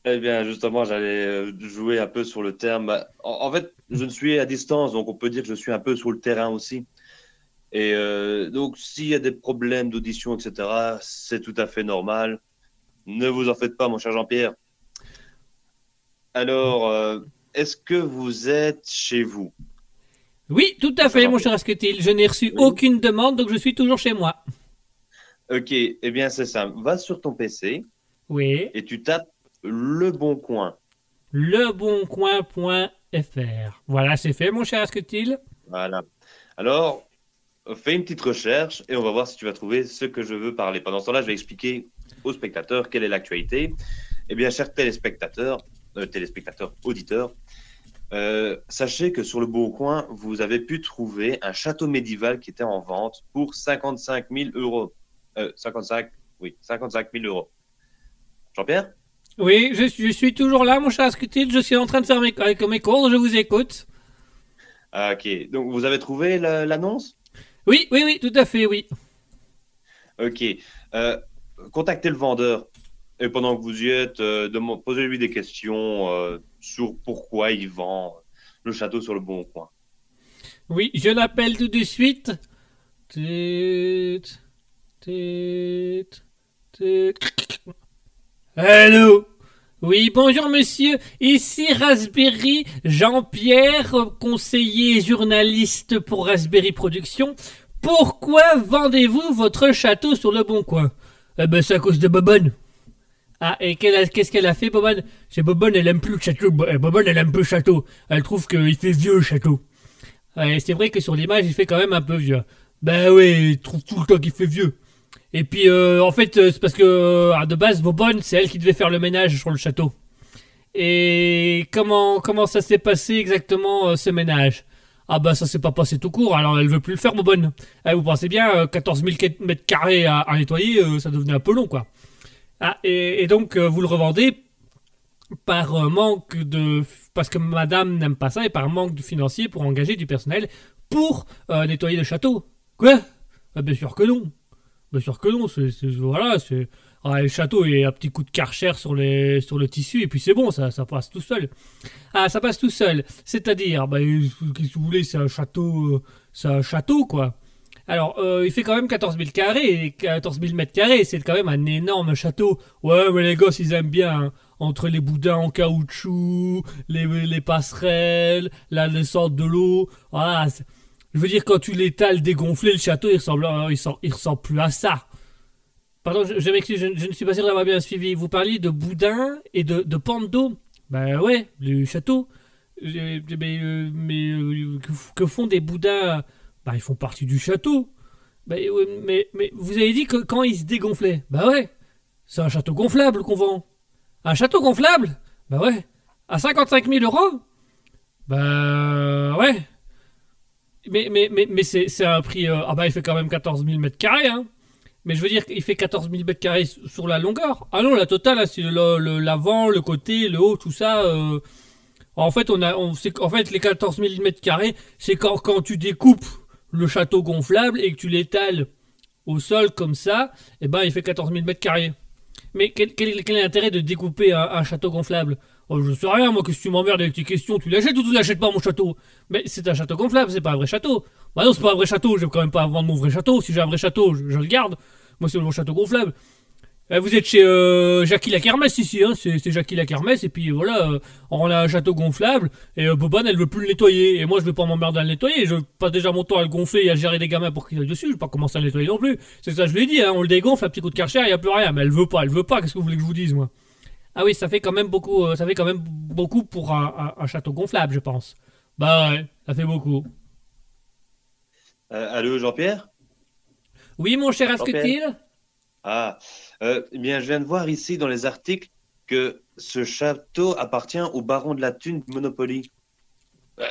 Eh bien, justement, j'allais euh, jouer un peu sur le terme. En, en fait, je ne suis à distance, donc on peut dire que je suis un peu sur le terrain aussi. Et euh, donc, s'il y a des problèmes d'audition, etc., c'est tout à fait normal. Ne vous en faites pas, mon cher Jean-Pierre. Alors, euh, est-ce que vous êtes chez vous Oui, tout à fait, mon cher Asketil, je n'ai reçu Oui. aucune demande, donc je suis toujours chez moi. Ok, eh bien, c'est simple. Va sur ton PC Oui. et tu tapes Le Bon Coin. leboncoin.fr. Voilà, c'est fait, mon cher Asketil. Voilà. Alors, fais une petite recherche et on va voir si tu vas trouver ce que je veux parler. Pendant ce temps-là, je vais expliquer aux spectateurs quelle est l'actualité. Eh bien, chers téléspectateurs, euh, téléspectateurs, auditeurs, euh, sachez que sur le Bon Coin, vous avez pu trouver un château médiéval qui était en vente pour 55 000 euros. Euh, 55, oui, 55 000 euros. Jean-Pierre? Oui, je, suis- je suis toujours là, mon cher Asketil. Je suis en train de faire mes, avec mes cours, je vous écoute. Ah, Ok, donc vous avez trouvé la- l'annonce? Oui, oui, oui, tout à fait, oui. Ok. Euh, contactez le vendeur. Et pendant que vous y êtes, euh, posez-lui des questions euh, sur pourquoi il vend le château sur le bon coin. Oui, je l'appelle tout de suite. Tut. Allô? Oui, bonjour monsieur. Ici Raspberry, Jean-Pierre, conseiller journaliste pour Raspberry Productions. Pourquoi vendez-vous votre château sur le bon coin? Eh ben, c'est à cause de Bobonne. Ah, et qu'est-ce qu'elle a fait, Bobonne C'est Bobonne, elle aime plus le château. Eh, Bobonne, elle aime plus le château. Elle trouve qu'il fait vieux, le château. Ouais, c'est vrai que sur l'image, il fait quand même un peu vieux. Ben oui, il trouve tout le temps qu'il fait vieux. Et puis, euh, en fait, euh, c'est parce que, euh, de base, Bobonne, c'est elle qui devait faire le ménage sur le château. Et comment, comment ça s'est passé exactement, euh, ce ménage? Ah bah ça s'est pas passé tout court, alors elle veut plus le faire, Bobonne. Eh, vous pensez bien, euh, 14 000 mètres carrés à, nettoyer, euh, ça devenait un peu long, quoi. Ah, et, donc, euh, vous le revendez par euh, manque de parce que madame n'aime pas ça et par manque de financier pour engager du personnel pour euh, nettoyer le château. Quoi? Ah, Bien sûr que non. Bien sûr que non. Voilà, c'est ah, le château et un petit coup de karcher sur les sur le tissu et puis c'est bon, ça ça passe tout seul. Ah, ça passe tout seul. C'est-à-dire, bah, que vous voulez, c'est un château, c'est un château quoi. Alors, euh, il fait quand même 14 000 carrés, et 14 000 mètres carrés, c'est quand même un énorme château. Ouais, mais les gosses, ils aiment bien. hein. entre les boudins en caoutchouc, les, les passerelles, la descente de l'eau. Voilà. Je veux dire, quand tu l'étales dégonflé, le château, il ressemble, ressemble, il ressemble plus à ça. Pardon, je, m'excuse, je, ne suis pas sûr d'avoir bien suivi. Vous parliez de boudin et de, de d'eau Ben ouais, le château. Euh, Mais, euh, euh, que font des boudins Bah, ils font partie du château. Bah, mais, vous avez dit que quand ils se dégonflaient Bah ouais, c'est un château gonflable qu'on vend. Un château gonflable Bah ouais. À 55 000 euros Bah ouais. Mais, c'est un prix. euh, ah bah il fait quand même 14 000 mètres carrés, hein. Mais je veux dire qu'il fait 14 000 mètres carrés sur la longueur. Ah non, la totale, là, c'est l'avant, le, côté, le haut, tout ça. euh, En fait, on a, on, en fait, les 14 000 mètres carrés, c'est quand, quand tu découpes le château gonflable et que tu l'étales au sol comme ça, et ben il fait 14 000 mètres carrés. Mais quel, quel- est l'intérêt de découper un, château gonflable? Oh, Je sais rien, moi, que si tu m'emmerdes avec tes questions, tu l'achètes ou tu l'achètes pas, mon château? Mais c'est un château gonflable, c'est pas un vrai château. Bah non, c'est pas un vrai château, je vais quand même pas vendre mon vrai château. Si j'ai un vrai château, je, je le garde. Moi, c'est mon château gonflable. Euh, Vous êtes chez euh, Jackie la Kermesse ici, hein c'est Jackie la Kermesse, et puis voilà, euh, on a un château gonflable, et euh, Bobane, elle veut plus le nettoyer, et moi je vais pas m'emmerder à le nettoyer, je passe déjà mon temps à le gonfler et à gérer des gamins pour qu'ils aillent dessus, je vais pas commencer à le nettoyer non plus. C'est ça, je lui ai dit, hein, on le dégonfle, un petit coup de karcher, il y a plus rien, mais elle veut pas, elle veut pas, qu'est-ce que vous voulez que je vous dise, moi? Ah oui, ça fait quand même beaucoup, euh, ça fait quand même beaucoup pour un, un- un château gonflable, je pense. Bah ouais, ça fait beaucoup. Allô, Jean-Pierre? Oui, mon cher. Asketil Ah, euh, eh bien, je viens de voir ici dans les articles que ce château appartient au baron de la Thune Monopoly. Euh,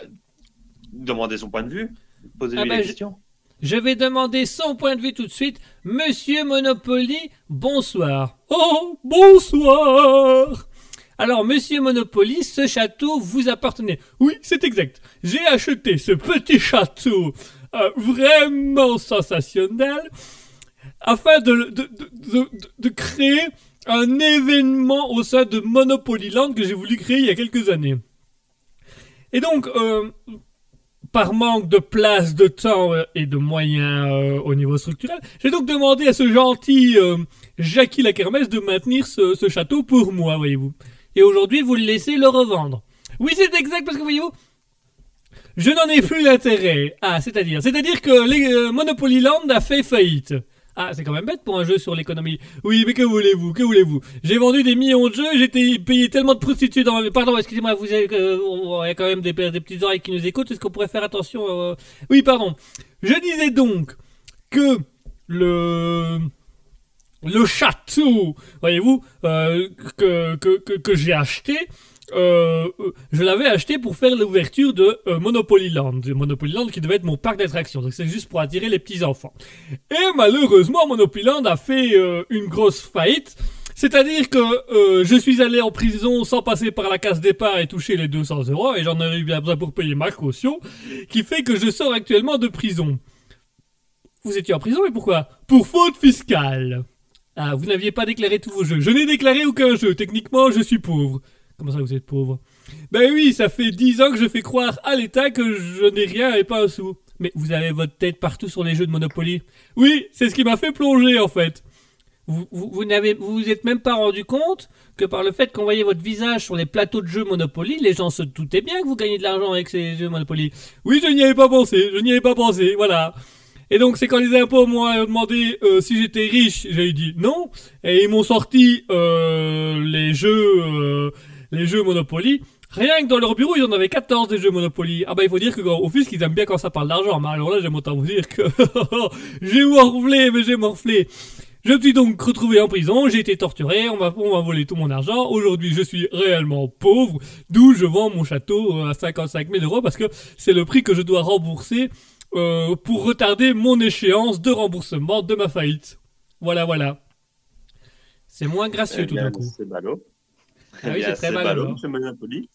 demandez son point de vue, posez-lui Ah bah, la question. Je vais demander son point de vue tout de suite. Monsieur Monopoly, bonsoir. Oh, bonsoir. Alors, monsieur Monopoly, ce château vous appartenait. Oui, c'est exact. J'ai acheté ce petit château euh, vraiment sensationnel afin de, de, de, de- créer un événement au sein de Monopoly Land que j'ai voulu créer il y a quelques années. Et donc, euh, par manque de place, de temps et de moyens euh, au niveau structurel, j'ai donc demandé à ce gentil euh, Jackie la Kermesse de maintenir ce, ce château pour moi, voyez-vous. Et aujourd'hui, vous le laissez le revendre. Oui, c'est exact, parce que voyez-vous, je n'en ai plus l'intérêt. Ah, c'est-à-dire, c'est-à-dire que les, euh, Monopoly Land a fait faillite. Ah, c'est quand même bête pour un jeu sur l'économie. Oui, mais que voulez-vous Que voulez-vous? J'ai vendu des millions de jeux, j'ai été payé tellement de prostituées dans ma... Pardon, excusez-moi, vous avez, euh, on- il y a quand même des, petites oreilles qui nous écoutent. Est-ce qu'on pourrait faire attention euh, Oui, pardon. Je disais donc que le le château, voyez-vous, euh, que, que, que j'ai acheté, euh, euh, je l'avais acheté pour faire l'ouverture de euh, Monopoly Land. Monopoly Land qui devait être mon parc d'attractions. Donc c'est juste pour attirer les petits enfants. Et malheureusement, Monopoly Land a fait euh, une grosse faillite. C'est-à-dire que je suis allé en prison sans passer par la case départ et toucher les 200 euros, et j'en ai eu bien besoin pour payer ma caution, qui fait que je sors actuellement de prison. Vous étiez en prison, mais pourquoi? Pour faute fiscale. Ah, vous n'aviez pas déclaré tous vos jeux. Je n'ai déclaré aucun jeu. Techniquement, je suis pauvre. Comment ça, vous êtes pauvre Ben oui, ça fait dix ans que je fais croire à l'État que je n'ai rien et pas un sou. Mais vous avez votre tête partout sur les jeux de Monopoly. Oui, c'est ce qui m'a fait plonger, en fait. Vous, vous, n'avez, vous vous êtes même pas rendu compte que par le fait qu'on voyait votre visage sur les plateaux de jeux Monopoly, les gens se doutaient bien que vous gagnez de l'argent avec ces jeux Monopoly. Oui, je n'y avais pas pensé, je n'y avais pas pensé, voilà. Et donc c'est quand les impôts m'ont euh, demandé euh, si j'étais riche, j'ai dit non, et ils m'ont sorti euh, les jeux, les jeux Monopoly. Rien que dans leur bureau, ils en avaient 14 des jeux Monopoly. Ah bah il faut dire que quand- au fisc, ils aiment bien quand ça parle d'argent. Mais alors là, j'aime autant vous dire que (laughs) j'ai morflé, mais j'ai morflé. Je me suis donc retrouvé en prison, j'ai été torturé, on m'a on m'a volé tout mon argent. Aujourd'hui, je suis réellement pauvre, d'où je vends mon château à 55 000 euros parce que c'est le prix que je dois rembourser euh, pour retarder mon échéance de remboursement de ma faillite. Voilà, voilà. C'est moins gracieux Eh tout d'un coup. C'est ballot. Ah oui, c'est très hein. Monopoly.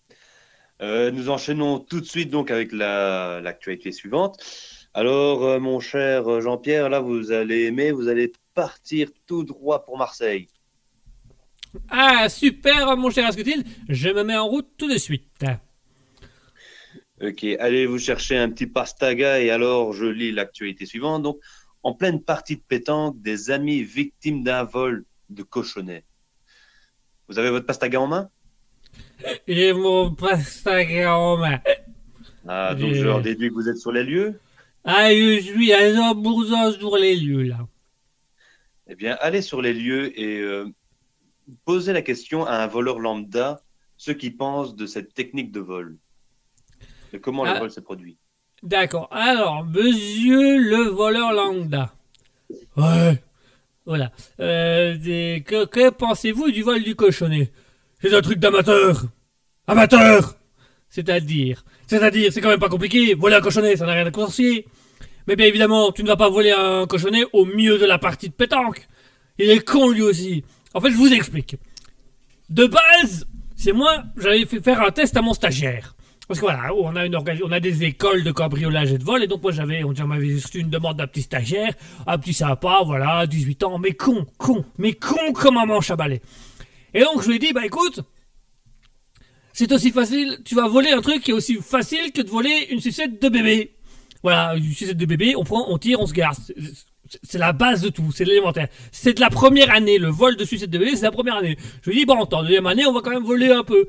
Euh, nous enchaînons tout de suite donc avec la- l'actualité suivante. Alors, euh, mon cher euh, Jean-Pierre, là, vous allez aimer, vous allez partir tout droit pour Marseille. Ah, super, mon cher Asketil. Je me mets en route tout de suite. Ok, allez vous chercher un petit pastaga et alors je lis l'actualité suivante. Donc, en pleine partie de pétanque, des amis victimes d'un vol de cochonnet. Vous avez votre pastaga en main? J'ai mon pastaga en main. Ah, donc je leur déduis que vous êtes sur les lieux? Ah, je suis à 100% sur les lieux, là. Eh bien, allez sur les lieux et euh, posez la question à un voleur lambda ce qu'il pense de cette technique de vol. De comment Ah. le vol s'est produit. D'accord. Alors, monsieur le voleur lambda. Ouais. Voilà. Euh, que pensez-vous du vol du cochonnet? C'est un truc d'amateur. Amateur C'est-à-dire C'est-à-dire, c'est quand même pas compliqué. Voler un cochonnet, ça n'a rien de sorcier. Mais bien évidemment, tu ne vas pas voler un cochonnet au milieu de la partie de pétanque. Il est con lui aussi. En fait, je vous explique. De base, c'est moi, j'avais fait faire un test à mon stagiaire. Parce que voilà, on a, des écoles de cambriolage et de vol, et donc moi j'avais, on m'avait reçu une demande d'un petit stagiaire, un petit sympa, voilà, 18 ans, mais con, con, mais con comme un manche à balai. Et donc je lui ai dit, bah écoute, c'est aussi facile, tu vas voler un truc qui est aussi facile que de voler une sucette de bébé. Voilà, une sucette de bébé, on prend, on tire, on se garde. C'est la base de tout, c'est l'élémentaire. C'est de la première année, le vol de sucette de bébé, c'est la première année. Je lui dis, bon, en deuxième année, on va quand même voler un peu.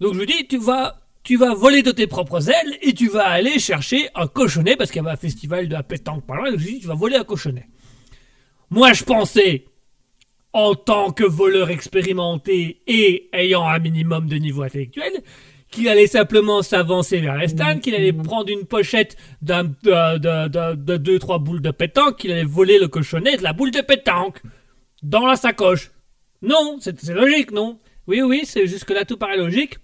Donc je lui dis, tu vas, tu vas voler de tes propres ailes et tu vas aller chercher un cochonnet parce qu'il y avait un festival de la pétanque par là. Donc je dis, tu vas voler un cochonnet. Moi, je pensais, en tant que voleur expérimenté et ayant un minimum de niveau intellectuel, qu'il allait simplement s'avancer vers les qu'il allait prendre une pochette d'un, de, de, de, de deux, trois boules de pétanque, qu'il allait voler le cochonnet de la boule de pétanque dans la sacoche. Non, c'est, c'est logique, non? Oui, oui, c'est jusque-là tout paraît logique.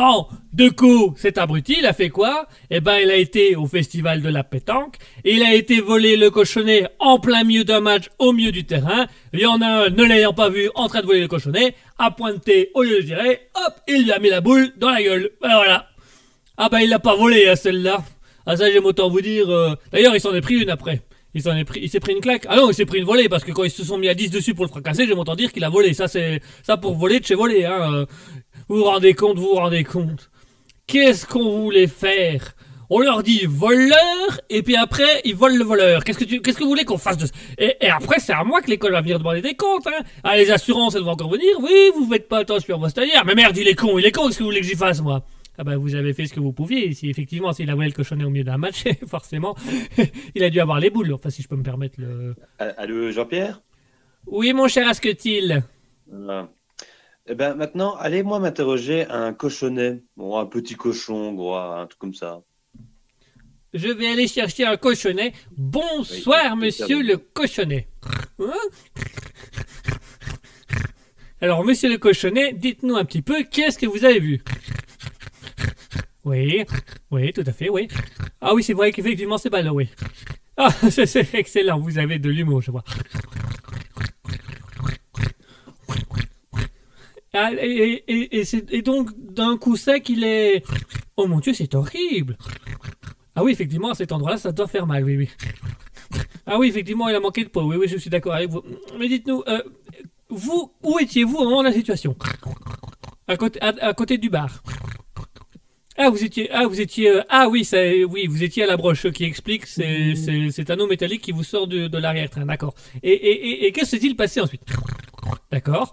Bon, du coup, cet abruti, il a fait quoi? Eh ben, il a été au festival de la pétanque, il a été volé le cochonnet en plein milieu d'un match au milieu du terrain. Il y en a un, ne l'ayant pas vu, en train de voler le cochonnet, a pointé au lieu de tirer, hop, il lui a mis la boule dans la gueule. Ben voilà. Ah ben, il l'a pas volé, hein, celle-là. Ah ça, j'aime autant vous dire... euh, D'ailleurs, il s'en est pris une après. Il s'en est pris, il s'est pris une claque. Ah non, il s'est pris une volée parce que quand ils se sont mis à 10 dessus pour le fracasser, j'aime autant dire qu'il a volé. Ça, c'est, ça pour voler de chez voler, hein. Vous vous rendez compte, vous vous rendez compte. Qu'est-ce qu'on voulait faire? On leur dit voleur, et puis après, ils volent le voleur. Qu'est-ce que tu, qu'est-ce que vous voulez qu'on fasse de ça et, et après, c'est à moi que l'école va venir demander des comptes, hein. Ah, les assurances, elles vont encore venir? Oui, vous faites pas attention à vos stagiaires. Mais merde, il est con, il est con, qu'est-ce que vous voulez que j'y fasse, moi? Ah bah vous avez fait ce que vous pouviez. Si effectivement s'il a volé le cochonnet au milieu d'un match, (laughs) forcément, (laughs) il a dû avoir les boules. Enfin si je peux me permettre le. Ah, Allô, Jean-Pierre? Oui mon cher Asketil. Voilà. Eh ben maintenant, allez-moi m'interroger un cochonnet. Bon, un petit cochon, gros, un truc comme ça. Je vais aller chercher un cochonnet. Bonsoir, Oui, monsieur le cochonnet. Hein Alors, monsieur le cochonnet, dites-nous un petit peu, qu'est-ce que vous avez vu? Oui, oui, tout à fait, oui. Ah oui, c'est vrai qu'effectivement, c'est ballot, oui. Ah, (laughs) c'est excellent, vous avez de l'humour, je vois. Ah, et, donc, d'un coup sec, il est... Oh mon dieu, c'est horrible ah oui, effectivement, à cet endroit-là, ça doit faire mal, oui, oui. Ah oui, effectivement, il a manqué de peau, oui, oui, je suis d'accord avec vous. Mais dites-nous, euh, vous, où étiez-vous au moment de la situation? À côté du bar Ah, vous étiez, ah, vous étiez, euh, ah oui, ça, oui, vous étiez à la broche qui explique, c'est, c'est, cet anneau métallique qui vous sort de, de l'arrière-train, d'accord. Et, et, et, qui s'est-il passé ensuite? D'accord.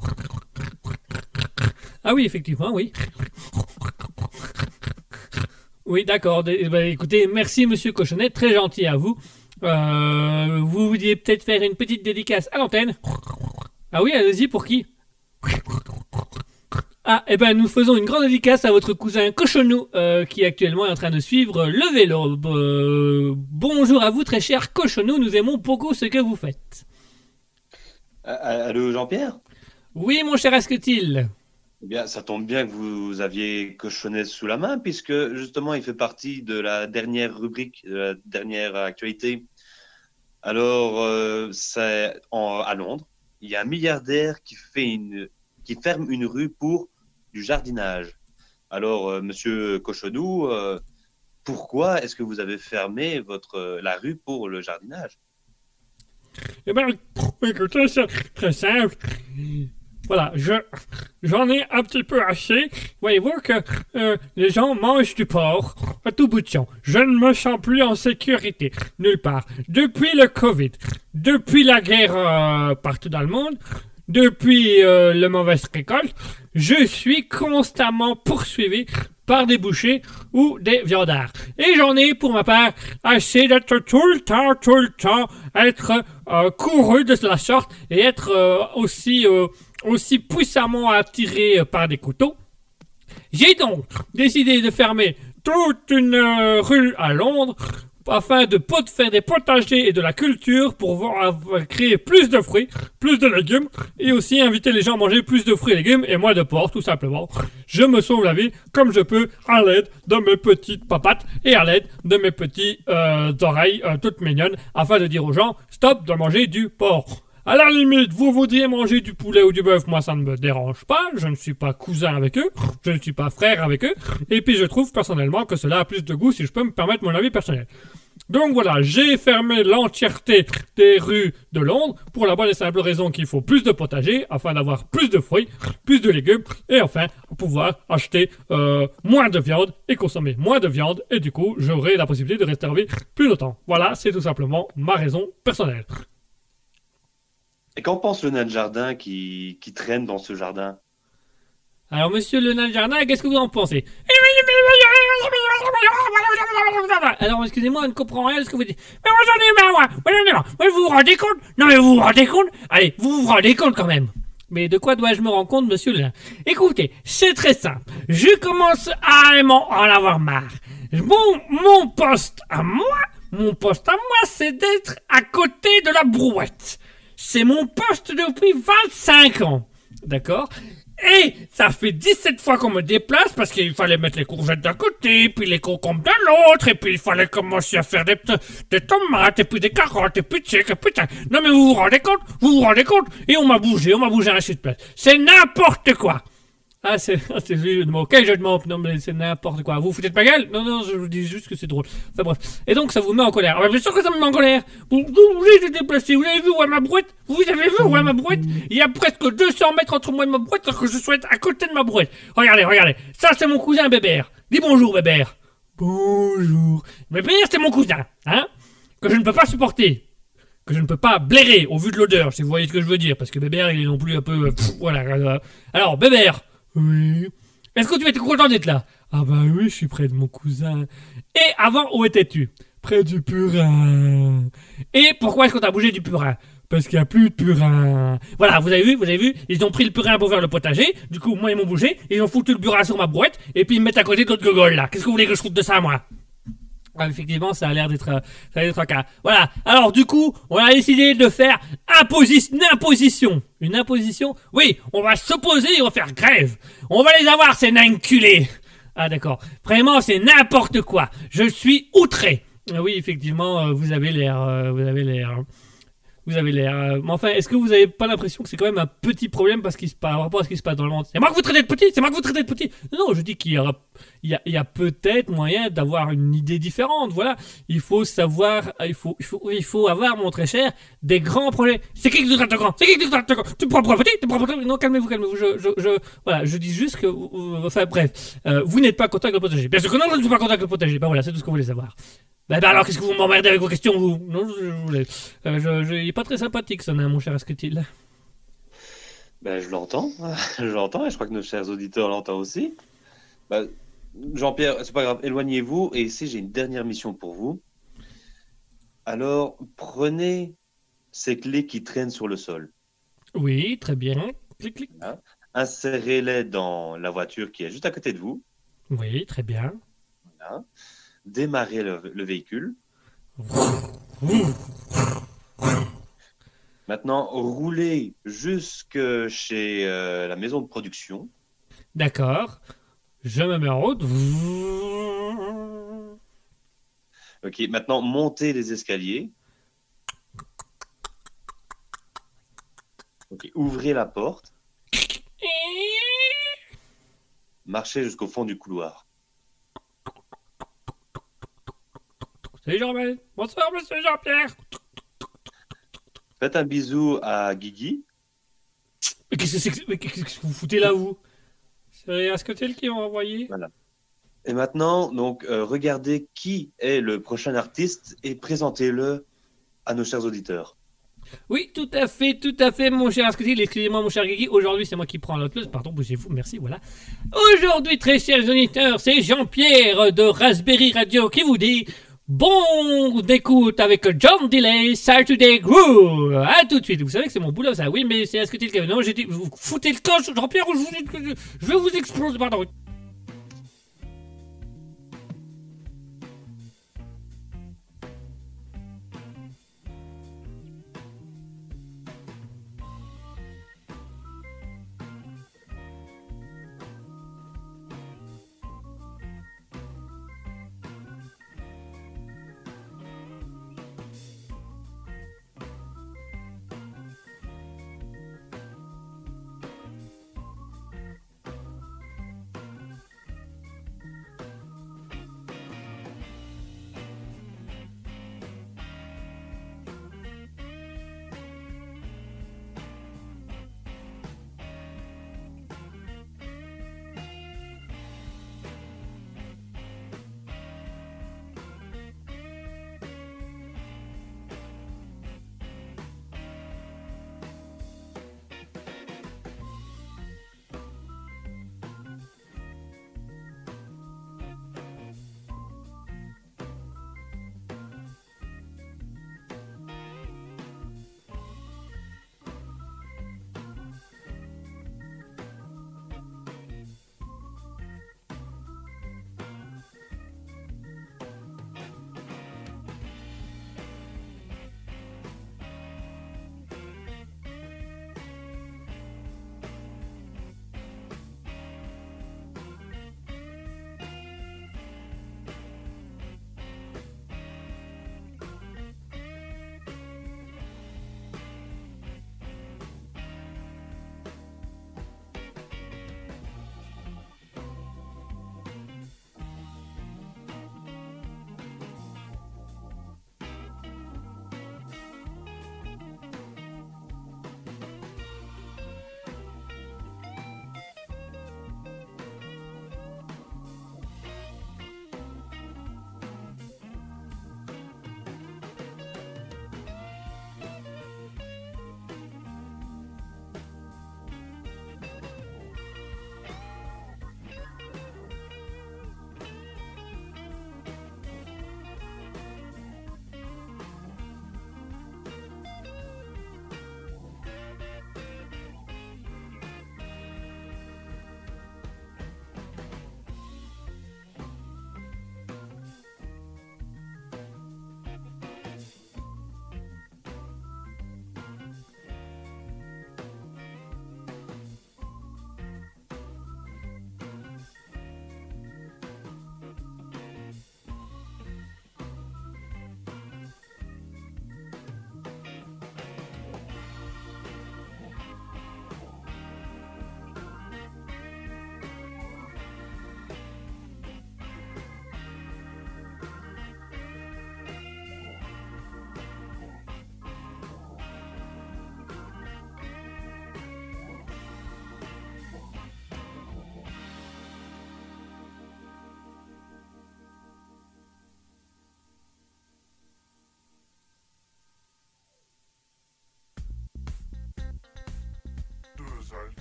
Ah oui, effectivement, oui. Oui, d'accord. Eh ben, écoutez, merci Monsieur Cochonnet, très gentil à vous. Euh, vous vouliez peut-être faire une petite dédicace à l'antenne? Ah oui, allez-y, pour qui? Ah, eh ben nous faisons une grande dédicace à votre cousin Cochonou, euh, qui actuellement est en train de suivre le vélo. Euh, bonjour à vous, très cher Cochonou, nous aimons beaucoup ce que vous faites. Ah, Allô, Jean-Pierre? Oui, mon cher Asketil. Eh bien, ça tombe bien que vous aviez cochonnet sous la main, puisque justement, il fait partie de la dernière rubrique, de la dernière actualité. Alors, euh, c'est à Londres, il y a un milliardaire qui fait une, qui ferme une rue pour du jardinage. Alors, euh, Monsieur Cochonou, euh, pourquoi est-ce que vous avez fermé votre euh, la rue pour le jardinage? Eh ben, écoutez, c'est très simple. Voilà, je, j'en ai un petit peu assez. Voyez-vous que euh, les gens mangent du porc à tout bout de champ. Je ne me sens plus en sécurité, nulle part. Depuis le Covid, depuis la guerre partout dans le monde, depuis euh, le mauvaise récolte, je suis constamment poursuivi par des bouchers ou des viandards. Et j'en ai, pour ma part, assez d'être tout le temps, tout le temps, être euh, couru de la sorte et être euh, aussi, euh, aussi puissamment attiré par des couteaux. J'ai donc décidé de fermer toute une euh, rue à Londres afin de pot- faire des potagers et de la culture pour euh, créer plus de fruits, plus de légumes et aussi inviter les gens à manger plus de fruits et légumes et moins de porc tout simplement. Je me sauve la vie comme je peux à l'aide de mes petites papates et à l'aide de mes petits euh, oreilles euh, toutes mignonnes afin de dire aux gens stop de manger du porc. À la limite, vous voudriez manger du poulet ou du bœuf, moi ça ne me dérange pas, je ne suis pas cousin avec eux, je ne suis pas frère avec eux, et puis je trouve personnellement que cela a plus de goût si je peux me permettre mon avis personnel. Donc voilà, j'ai fermé l'entièreté des rues de Londres pour la bonne et simple raison qu'il faut plus de potager afin d'avoir plus de fruits, plus de légumes et enfin pouvoir acheter euh, moins de viande et consommer moins de viande et du coup j'aurai la possibilité de rester en vie plus longtemps. Voilà, c'est tout simplement ma raison personnelle. Et qu'en pense le nain de jardin qui, qui traîne dans ce jardin? Alors monsieur le nain de jardin, qu'est-ce que vous en pensez? Alors excusez-moi, je ne comprends rien de ce que vous dites. Mais moi j'en ai marre, moi? Moi j'en ai marre vous vous rendez compte? Non mais vous vous rendez compte? Allez, vous vous rendez compte quand même mais de quoi dois-je me rendre compte, monsieur le Écoutez, c'est très simple. Je commence à en avoir marre. Mon, mon poste à moi, mon poste à moi, c'est d'être à côté de la brouette. C'est mon poste depuis 25 ans. D'accord? Et ça fait 17 fois qu'on me déplace parce qu'il fallait mettre les courgettes d'un côté, puis les concombres de l'autre, et puis il fallait commencer à faire des, des tomates, et puis des carottes, et puis tchic, et tchac. Non mais vous vous rendez compte? Vous vous rendez compte? Et on m'a bougé, on m'a bougé à la de place. C'est n'importe quoi ah, c'est, c'est jeu de mots. Quel jeu de mots Non, mais c'est n'importe quoi. Vous vous foutez de ma gueule? Non, non, je vous dis juste que c'est drôle. Enfin bref. Et donc, ça vous met en colère. Ah, bien sûr que ça me met en colère. Vous, vous voulez se déplacer. Vous avez vu où est ma brouette? Vous avez vu où est ma brouette? Il y a presque 200 mètres entre moi et ma brouette, alors que je souhaite à côté de ma brouette. Regardez, regardez. Ça, c'est mon cousin Bébert. Dis bonjour, Bébert. Bonjour. Bébert, c'est mon cousin, hein? Que je ne peux pas supporter que je ne peux pas blairer au vu de l'odeur, si vous voyez ce que je veux dire, parce que Bébert, il est non plus un peu... euh, pff, voilà. euh. Alors, Bébert, oui. Est-ce que tu étais content d'être là? Ah bah oui, je suis près de mon cousin. Et avant, où étais-tu? Près du purin. Et pourquoi est-ce qu'on t'a bougé du purin? Parce qu'il n'y a plus de purin. Voilà, vous avez vu, vous avez vu, ils ont pris le purin pour faire le potager. Du coup, moi, ils m'ont bougé. Ils ont foutu le purin sur ma brouette. Et puis, ils me mettent à côté d'autres gogoles, là. Qu'est-ce que vous voulez que je trouve de ça, moi? Ah, effectivement, ça a l'air d'être, euh, ça a l'air d'être un cas. Voilà. Alors, du coup, on a décidé de faire imposi- une imposition. Une imposition? Oui, on va s'opposer et on va faire grève. On va les avoir, ces nains culés. Ah, d'accord. Vraiment, c'est n'importe quoi. Je suis outré. Ah Oui, effectivement, euh, vous avez l'air, euh, vous avez l'air, hein. vous avez l'air. euh, Mais enfin, est-ce que vous avez pas l'impression que c'est quand même un petit problème parce qu'il se passe, par rapport à ce qui se passe dans le monde? C'est moi que vous traitez de petit C'est moi que vous traitez de petit Non, je dis qu'il y aura, il y a, peut-être moyen d'avoir une idée différente. Voilà, il faut savoir, il faut, il faut, avoir, mon très cher, des grands projets. C'est qui qui te traite de grand? C'est qui qui te traite de grand? Tu prends pour petit Tu prends pour petit Non, calmez-vous, calmez-vous. Je, voilà, je dis juste que, euh, enfin, bref, euh, vous n'êtes pas content avec le potager. Bien sûr que non, je ne suis pas content avec le potager. Ben voilà, c'est tout ce qu'on voulait savoir. Ben, ben alors, qu'est-ce que vous m'emmerdez avec vos questions, vous? Non, je, voulais. Euh, il est pas très sympathique, nain, mon cher Asketil. Ben, je l'entends, (laughs) je l'entends, et je crois que nos chers auditeurs l'entendent aussi. Ben, Jean-Pierre, c'est pas grave, éloignez-vous, et ici j'ai une dernière mission pour vous. Alors, prenez ces clés qui traînent sur le sol, Oui, très bien. Clic, clic. insérez-les dans la voiture qui est juste à côté de vous, Oui, très bien. Voilà. démarrez le, le véhicule. Maintenant, roulez jusque chez euh, la maison de production. D'accord. Je me mets en route. Ok, maintenant montez les escaliers. Ok, ouvrez la porte, marchez jusqu'au fond du couloir. Salut Jean-Bel. Bonsoir, monsieur Jean-Pierre. Faites un bisou à Guigui. Mais qu'est-ce que c'est que, mais qu'est-ce que vous foutez là, vous? C'est Asketil qui m'a envoyé Et maintenant, donc, euh, regardez qui est le prochain artiste et présentez-le à nos chers auditeurs. Oui, tout à fait, tout à fait, mon cher Asketil. Excusez-moi, mon cher Guigui. Aujourd'hui, c'est moi qui prends l'autre. Pardon, bougez-vous. Merci, voilà. Aujourd'hui, très chers auditeurs, c'est Jean-Pierre de Raspberry Radio qui vous dit bon écoute avec John Delay, Saturday Groove. À tout de suite. Vous savez que c'est mon boulot, ça. Oui, mais c'est Asketil qui Non, j'ai dit, vous foutez le coche, Jean-Pierre, je, vous- je vais vous exploser. Pardon.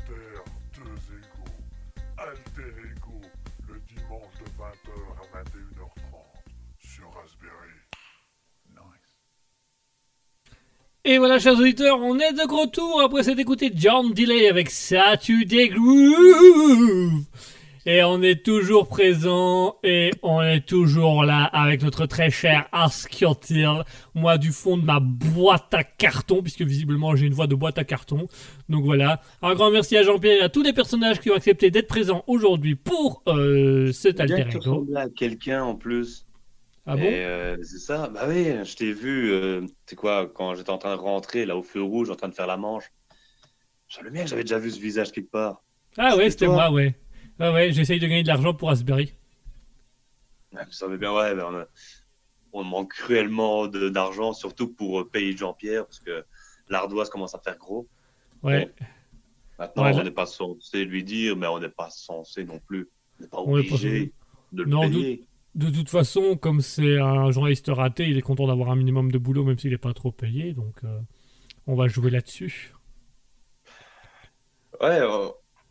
Alters, deux égaux. Alter Ego, le dimanche de 20h à 21h30 sur Raspberry. Nice. Et voilà, chers auditeurs, on est de retour après s'être écouté John Delay avec Saturday Groove. Et on est toujours présent et on est toujours là avec notre très cher Askiotil. Moi, du fond de ma boîte à carton, puisque visiblement j'ai une voix de boîte à carton. Donc voilà. Un grand merci à Jean-Pierre et à tous les personnages qui ont accepté d'être présents aujourd'hui pour euh, cet alter ego. à quelqu'un en plus. Ah bon? Euh, C'est ça. Bah oui, je t'ai vu. euh, c'est quoi quand j'étais en train de rentrer là au feu rouge, en train de faire la manche. Je le mec, j'avais déjà vu ce visage quelque part. Ah ouais, c'était moi, ouais. Ouais, ouais, j'essaye de gagner de l'argent pour. Ah, Vous savez bien, ouais, on, a- on manque cruellement d'argent, surtout pour euh, payer Jean-Pierre, parce que l'ardoise commence à faire gros. Ouais. Maintenant, Ouais, on n'est pas censé lui dire, mais on n'est pas censé non plus. On n'est pas obligé de le Non, payer. De toute façon, comme c'est un journaliste raté, il est content d'avoir un minimum de boulot, même s'il n'est pas trop payé. Donc, euh, On va jouer là-dessus. Ouais, euh,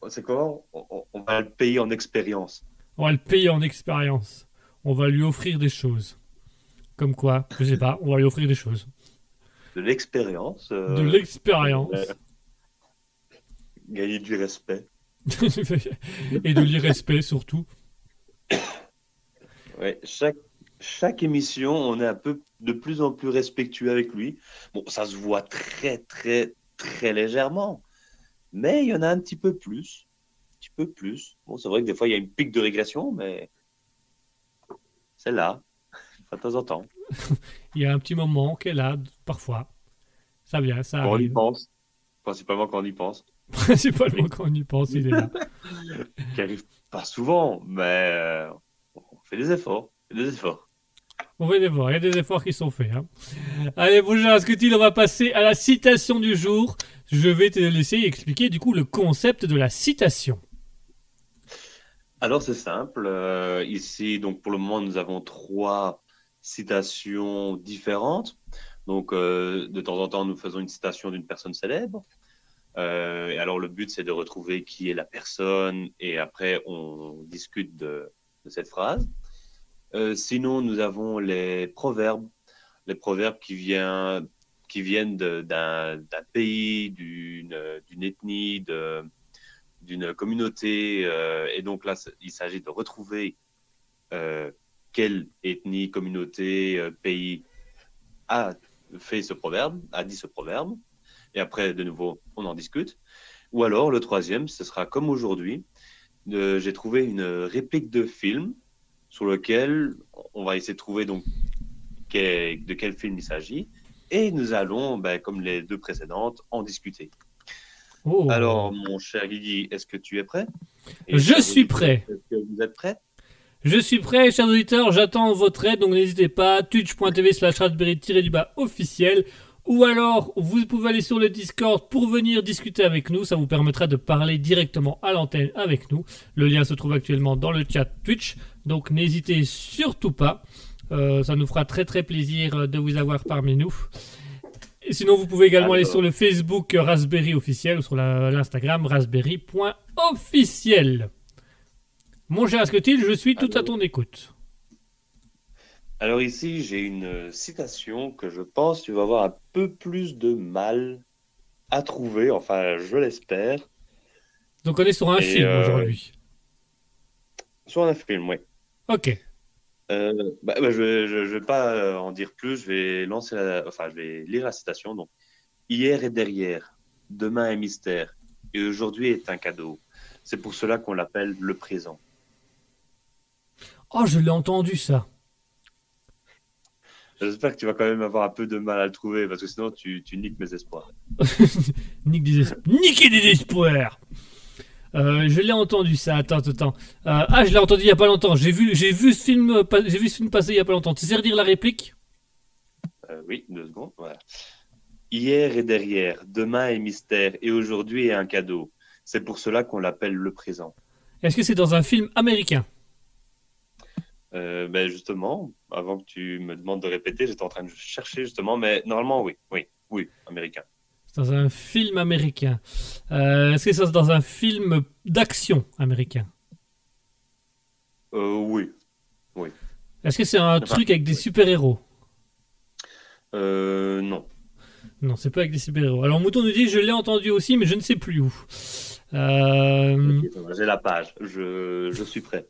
c'est comment on, on va le payer en expérience. On va le payer en expérience. On va lui offrir des choses. Comme quoi, je sais pas, on va lui offrir des choses. De l'expérience. euh, De l'expérience. euh, gagner du respect. (laughs) Et de l'irrespect surtout. (coughs) Ouais, chaque, chaque émission, on est un peu de plus en plus respectueux avec lui. Bon, ça se voit très, très, très légèrement. Mais il y en a un petit peu plus. Un petit peu plus. Bon, c'est vrai que des fois, il y a une pique de régression, mais c'est là. (laughs) De temps en temps. (laughs) Il y a un petit moment qu'elle a, parfois. Ça vient, ça Quand on y arrive. pense. Principalement quand on y pense. (laughs) Principalement quand on y pense, il est là. Qui arrive pas souvent, mais euh, on fait des efforts. On fait des efforts. On va les voir, il y a des efforts qui sont faits. hein. Allez, bonjour, que on va passer à la citation du jour? Je vais te laisser expliquer du coup le concept de la citation. Alors c'est simple. euh, ici, donc pour le moment, nous avons trois citations différentes. Donc euh, de temps en temps, nous faisons une citation d'une personne célèbre. Euh, et alors le but, c'est de retrouver qui est la personne et après on discute de cette phrase. Euh, sinon, nous avons les proverbes, les proverbes qui, qui viennent d'un pays, d'une ethnie, d'une communauté. euh, et donc là, il s'agit de retrouver euh, quelle ethnie, communauté, pays a fait ce proverbe, a dit ce proverbe. Et après, de nouveau, on en discute. Ou alors, le troisième, ce sera comme aujourd'hui. J'ai trouvé une réplique de film sur lequel on va essayer de trouver donc quel- de quel film il s'agit. Et nous allons, ben, comme les deux précédentes, en discuter. Oh. Alors, mon cher Guigui, est-ce que tu es prêt? Je suis prêt. Est-ce que vous êtes prêts? Je suis prêt, chers auditeurs, j'attends votre aide, donc n'hésitez pas, twitch.tv slash raspberry-du-bas officiel, ou alors vous pouvez aller sur le Discord pour venir discuter avec nous, ça vous permettra de parler directement à l'antenne avec nous. Le lien se trouve actuellement dans le chat Twitch, donc n'hésitez surtout pas, Euh, ça nous fera très très plaisir euh, de vous avoir parmi nous. Et sinon, vous pouvez également aller sur le Facebook euh, Raspberry officiel ou sur l'Instagram raspberry.officiel. Mon cher Asketil, je suis tout à ton écoute. Alors ici, j'ai une citation que je pense que tu vas avoir un peu plus de mal à trouver, enfin je l'espère, Donc on est sur un Et, film euh, aujourd'hui. sur un film, oui. Ok. Euh, bah, bah, je vais, je vais pas euh, en dire plus, je vais lancer la- enfin je vais lire la citation. Donc, hier est derrière, demain est mystère, et aujourd'hui est un cadeau. C'est pour cela qu'on l'appelle le présent. Oh, je l'ai entendu ça. J'espère que tu vas quand même avoir un peu de mal à le trouver, parce que sinon tu, tu niques mes espoirs. (laughs) Nique des es- Niquer des espoirs. Euh, je l'ai entendu ça. Attends, attends. Euh, ah, je l'ai entendu il y a pas longtemps. J'ai vu, j'ai vu ce film, euh, pas- j'ai vu ce film passer il y a pas longtemps. Tu sais redire la réplique? Euh, oui, deux secondes. Voilà. Hier est derrière, demain est mystère, et aujourd'hui est un cadeau. C'est pour cela qu'on l'appelle le présent. Est-ce que c'est dans un film américain? Euh, ben justement, avant que tu me demandes de répéter, j'étais en train de chercher justement, mais normalement oui, oui, oui, américain. C'est dans un film américain. Euh, Est-ce que c'est dans un film d'action américain? Euh, oui. Est-ce que c'est un Enfin, truc avec des super-héros? Euh, non. Non, c'est pas avec des super-héros. Alors Mouton nous dit je l'ai entendu aussi, mais je ne sais plus où. Euh, J'ai la page. Je, je suis prêt.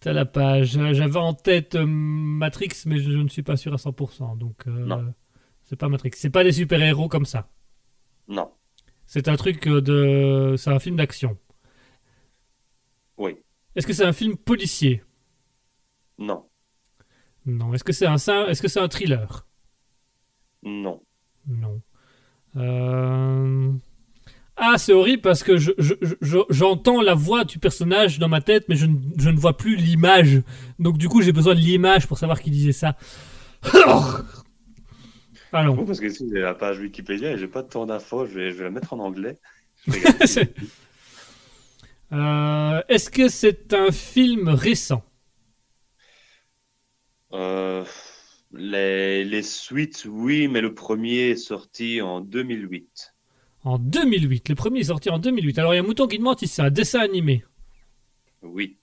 T'as la page. Euh, J'avais en tête euh, Matrix, mais je, je ne suis pas sûr à 100%. Donc, euh, Non. c'est pas Matrix. C'est pas des super-héros comme ça. Non. C'est un truc euh, de. C'est un film d'action. Oui. Est-ce que c'est un film policier? Non. Non. Est-ce que c'est un, est-ce que c'est un thriller? Non. Non. Euh, Ah, c'est horrible parce que je- je- je- j'entends la voix du personnage dans ma tête, mais je, ne- je ne vois plus l'image. Donc, du coup, j'ai besoin de l'image pour savoir qui disait ça. (laughs) Allons. Parce que si j'ai la page Wikipédia et j'ai pas de temps d'infos, je vais, je vais la mettre en anglais. (laughs) Euh, Est-ce que c'est un film récent? Euh, Les, les suites, oui, mais le premier est sorti en 2008. En 2008. Le premier est sorti en 2008. Alors il y a un mouton qui demande si c'est un dessin animé. Oui.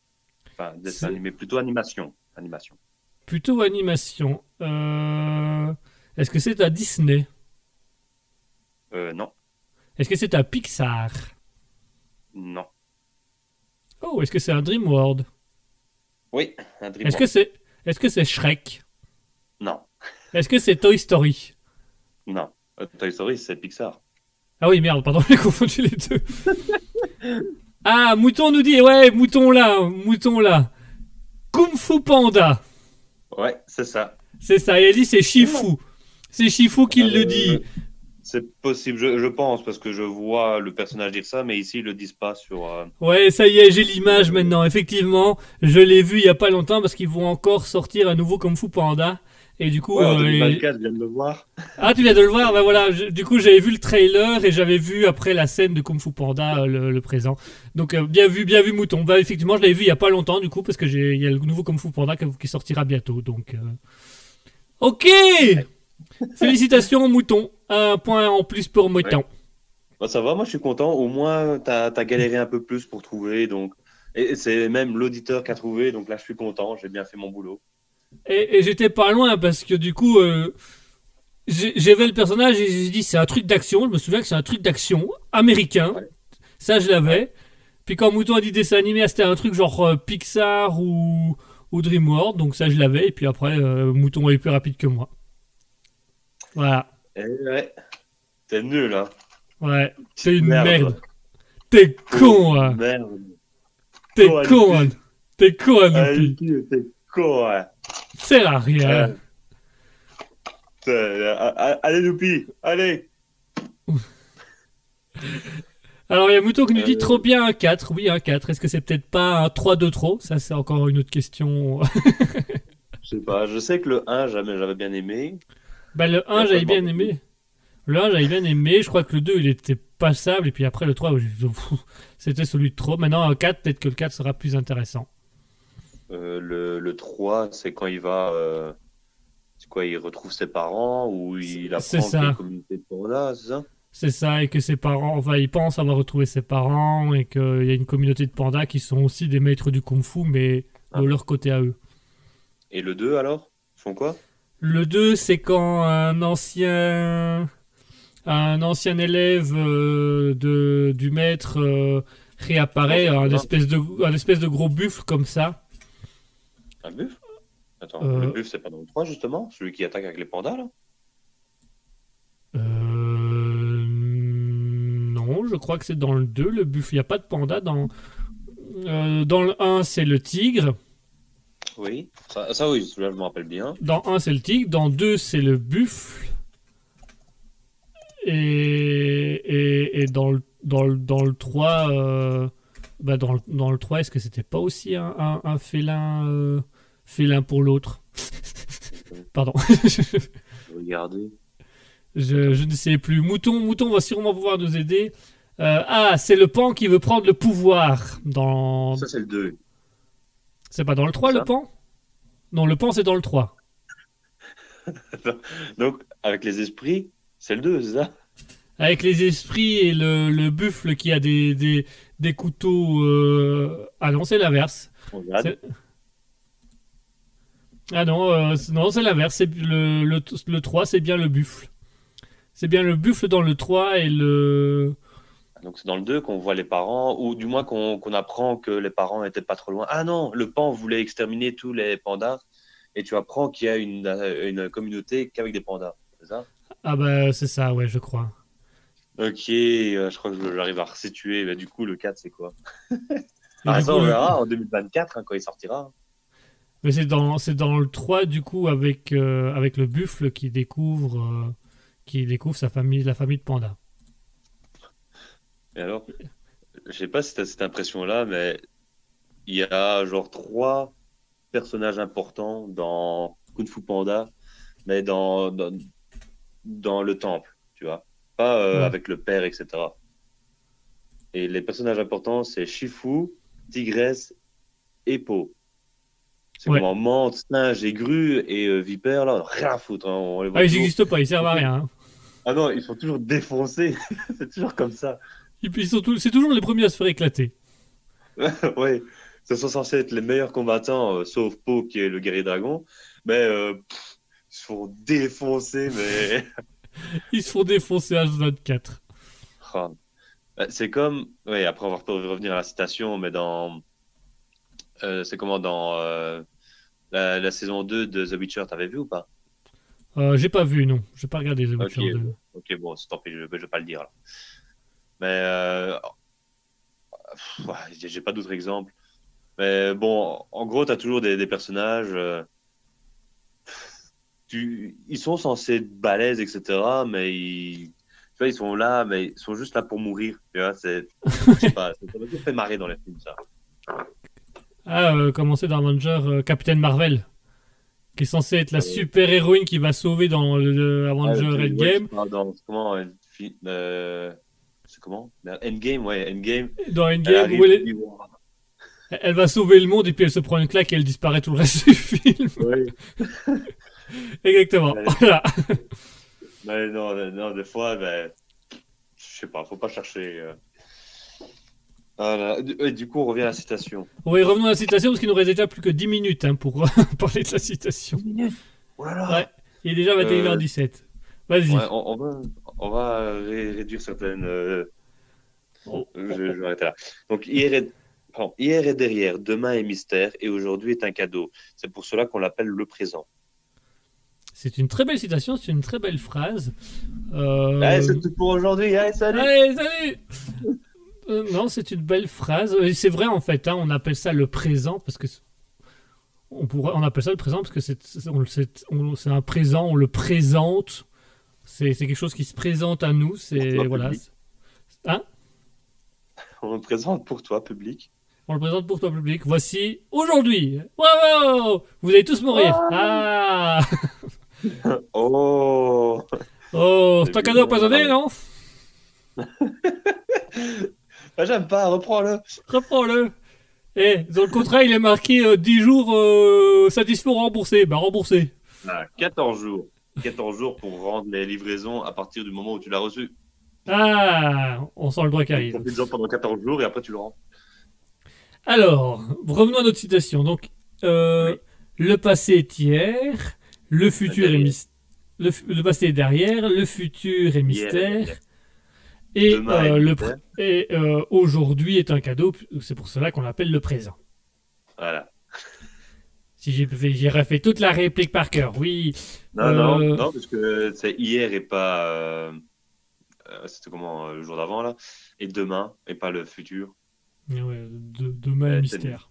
Enfin, dessin animé, plutôt animation. Animation. Plutôt animation. Euh, Est-ce que c'est à Disney? Euh, non. Est-ce que c'est à Pixar? Non. Oh, est-ce que c'est un DreamWorld? Oui, un Est-ce que c'est est-ce que c'est Shrek? Non. Est-ce que c'est Toy Story? Non. Euh, Toy Story, c'est Pixar. Ah oui, merde, pardon, (laughs) j'ai confondu les deux. ah, Mouton nous dit, ouais, Mouton là, Mouton là. Kung Fu Panda. Ouais, c'est ça. C'est ça, et elle dit c'est Shifu. C'est Shifu qui le Euh, dit. C'est possible, je, je pense, parce que je vois le personnage dire ça, mais ici, ils le disent pas sur. euh, Ouais, ça y est, j'ai l'image maintenant. Effectivement, je l'ai vu il y a pas longtemps parce qu'ils vont encore sortir un nouveau Kung Fu Panda. Et du coup, Ouais, en euh, 2024, je viens de le voir. ah, tu viens de le voir, ben voilà. je- du coup, j'avais vu le trailer et j'avais vu après la scène de Kung Fu Panda euh, le, le présent. Donc, euh, bien vu, bien vu, Mouton. Bah, effectivement, je l'avais vu il y a pas longtemps, du coup, parce que il y a le nouveau Kung Fu Panda qui, sortira bientôt. Donc, ok. Félicitations, Mouton. Un point en plus pour Mouton. Bah, ça va, moi, je suis content. Au moins, t'as as galéré un peu plus pour trouver, donc. Et c'est même l'auditeur qui a trouvé, donc là, je suis content. J'ai bien fait mon boulot. Et, et j'étais pas loin parce que du coup, euh, j'ai- j'avais le personnage et j'ai dit c'est un truc d'action. Je me souviens que c'est un truc d'action américain. Ouais. Ça, je l'avais. Puis quand Mouton a dit dessin animé, ah, c'était un truc genre euh, Pixar ou, ou DreamWorld. Donc ça, je l'avais. Et puis après, euh, Mouton est plus rapide que moi. Voilà. Eh ouais. T'es nul, hein. Ouais. T'es une Merde. merde. T'es con, hein. Merde. T'es Con, con, hein. T'es con, hein, Lupi. T'es con, ouais. Sert à rien. Euh, a- Allez, Loupi, allez. (laughs) Alors, il y a Mouton qui nous dit Euh. trop bien un 4. Oui, un 4. Est-ce que c'est peut-être pas un 3 de trop? Ça, c'est encore une autre question. (laughs) Je sais pas, je sais que le 1, jamais j'avais bien aimé. bah, le 1, Il y a j'avais bien aimé. Le 1, j'avais bien aimé. Je crois que le 2, il était passable. Et puis après, le 3, j'ai- pff, c'était celui de trop. Maintenant, un 4, peut-être que le 4 sera plus intéressant. Euh, le, le 3, c'est quand il va. euh, C'est quoi, il retrouve ses parents ou il apprend ça. qu'il y a une communauté de pandas, c'est ça? C'est ça, et que ses parents, enfin, il pense avoir retrouvé ses parents, et qu'il y a une communauté de pandas qui sont aussi des maîtres du kung-fu, mais de Ah. leur côté à eux. Et le 2 alors? Ils font quoi? Le 2, c'est quand un ancien, un ancien élève euh, de, du maître réapparaît, un espèce, de, un espèce de gros buffle comme ça. Un buff Attends, Euh. le buff, c'est pas dans le 3 justement Celui qui attaque avec les pandas là? Euh, non, je crois que c'est dans le 2, le buffle. Il n'y a pas de panda dans. euh, dans le 1, c'est le tigre. Oui. Ça, ça oui, je me rappelle bien. Dans 1, c'est le tigre. Dans 2, c'est le buffle. Et, et, et dans, le, dans, le, dans le 3, euh, bah dans, le, dans le 3, est-ce que c'était pas aussi un, un, un félin, euh, félin pour l'autre (laughs) Pardon. Regardez. je, je ne sais plus. Mouton, Mouton va sûrement pouvoir nous aider. Euh, ah, c'est le pan qui veut prendre le pouvoir. Dans... Ça, c'est le 2. C'est pas dans le 3 Ça le pan? Non, le pan c'est dans le 3. (laughs) Donc, avec les esprits, c'est le 2, c'est ça? Avec les esprits et le, le buffle qui a des, des, des couteaux. euh, Ah non, c'est l'inverse. Ah non, euh, c'est- non c'est l'inverse. C'est Le, le, le 3, c'est bien le buffle. C'est bien le buffle dans le 3 et le. Donc, c'est dans le 2 qu'on voit les parents, ou du moins qu'on apprend que les parents étaient pas trop loin. Ah non, le pan voulait exterminer tous les pandas, et tu apprends qu'il y a une, une communauté qu'avec des pandas, c'est ça? Ah bah c'est ça, ouais, je crois. Ok, euh, je crois que j'arrive à resituer. Bah, du coup, le 4, c'est quoi? Ah, ça, on verra en 2024 hein, quand il sortira. Mais c'est dans, c'est dans le 3, du coup, avec, euh, avec le buffle qui découvre, euh, qui découvre sa famille, la famille de panda. Et alors, je sais pas si tu as cette impression-là, mais il y a genre trois personnages importants dans Kung Fu Panda, mais dans, dans, dans le temple, tu vois. Pas euh, Ouais. avec le père, etc. Et les personnages importants, c'est Shifu, Tigresse et Po. C'est Ouais. comme en menthe, singe et grue et euh, vipère, là, rien à foutre. hein, on les voit Ah, ils n'existent pas, ils servent à rien. hein. Ah non, ils sont toujours défoncés. (laughs) c'est toujours comme ça. Et puis, c'est toujours les premiers à se faire éclater. (laughs) ouais. Ce sont censés être les meilleurs combattants, euh, sauf Po qui est le guerrier dragon. Mais euh, pff, ils se font défoncer, mais. (laughs) Ils se font défoncer H24. Ah. Bah, C'est comme, oui, après on va re- revenir à la citation, mais dans, euh, c'est comment dans euh, la, la saison 2 de The Witcher, t'avais vu ou pas? Euh, j'ai pas vu, non. J'ai pas regardé The Witcher 2. Ok, bon, c'est tant pis, je, je vais pas le dire alors. Mais euh, j'ai j'ai pas d'autres exemples. Mais bon, en gros, t'as toujours des, des personnages. euh, tu, ils sont censés être balèzes, etc. Mais ils, tu vois, ils sont là, mais ils sont juste là pour mourir. Tu vois, c'est, je sais pas, ça m'a toujours fait marrer dans les films, ça. Ah, euh, comment c'est dans Avenger euh, Captain Marvel qui est censé être la super héroïne qui va sauver dans le, Avenger Ah, ouais, Endgame. parles dans- comment euh, euh, c'est comment? Endgame, ouais, Endgame. Dans Endgame, où elle, wow. elle va sauver le monde et puis elle se prend une claque et elle disparaît tout le reste du film. Ouais. (laughs) Exactement. Ouais. Voilà. Mais non, euh, non, des fois, ben, je sais pas, faut pas chercher. euh. Voilà. Du, ouais, du coup, on revient à la citation. Oui, revenons à la citation parce qu'il nous reste déjà plus que 10 minutes hein, pour (laughs) parler de la citation. Voilà. Ouais. Il est déjà 21h17. Vas-y. Ouais, on, on va, on va ré- réduire certaines. euh, Oh. Je, je vais arrêter là. Donc, hier est, pardon, hier est derrière, demain est mystère et aujourd'hui est un cadeau. C'est pour cela qu'on l'appelle le présent. C'est une très belle citation, c'est une très belle phrase. Euh, Allez, c'est tout pour aujourd'hui. Allez, salut. Allez, salut Euh, Non, c'est une belle phrase. C'est vrai, en fait, hein, on appelle ça le présent parce que. c'est- On, pourrait, on appelle ça le présent parce que c'est un présent, on le présente. C'est quelque chose qui se présente à nous. C'est voilà. Hein? On le présente pour toi, public. On le présente pour toi public. Voici aujourd'hui. Bravo Vous allez tous mourir. Ah (laughs) Oh Oh, c'est un cadeau empoisonné, non? (laughs) Ah, J'aime pas, reprends-le. Reprends-le. Eh, dans le contrat, il est marqué euh, 10 jours euh, satisfait ou remboursé. Bah, remboursé. Ah, 14 jours. 14 jours pour rendre les livraisons à partir du moment où tu l'as reçu. Ah, on sent le droit qui arrive. Profites-en pendant 14 jours et après tu le rends. Alors, revenons à notre citation. Donc, euh, Oui. le passé est hier, le futur est Derrière. mystère. Le, passé est derrière, le futur est mystère. Et, euh, le mystère. pr- et euh, aujourd'hui est un cadeau. C'est pour cela qu'on l'appelle le présent. Voilà. Si j'ai fait- j'ai refait toute la réplique par cœur, oui. Non, Euh, non, non, parce que c'est hier et pas. C'était comment le jour d'avant là Et demain et pas le futur. Ouais, de, demain mystère.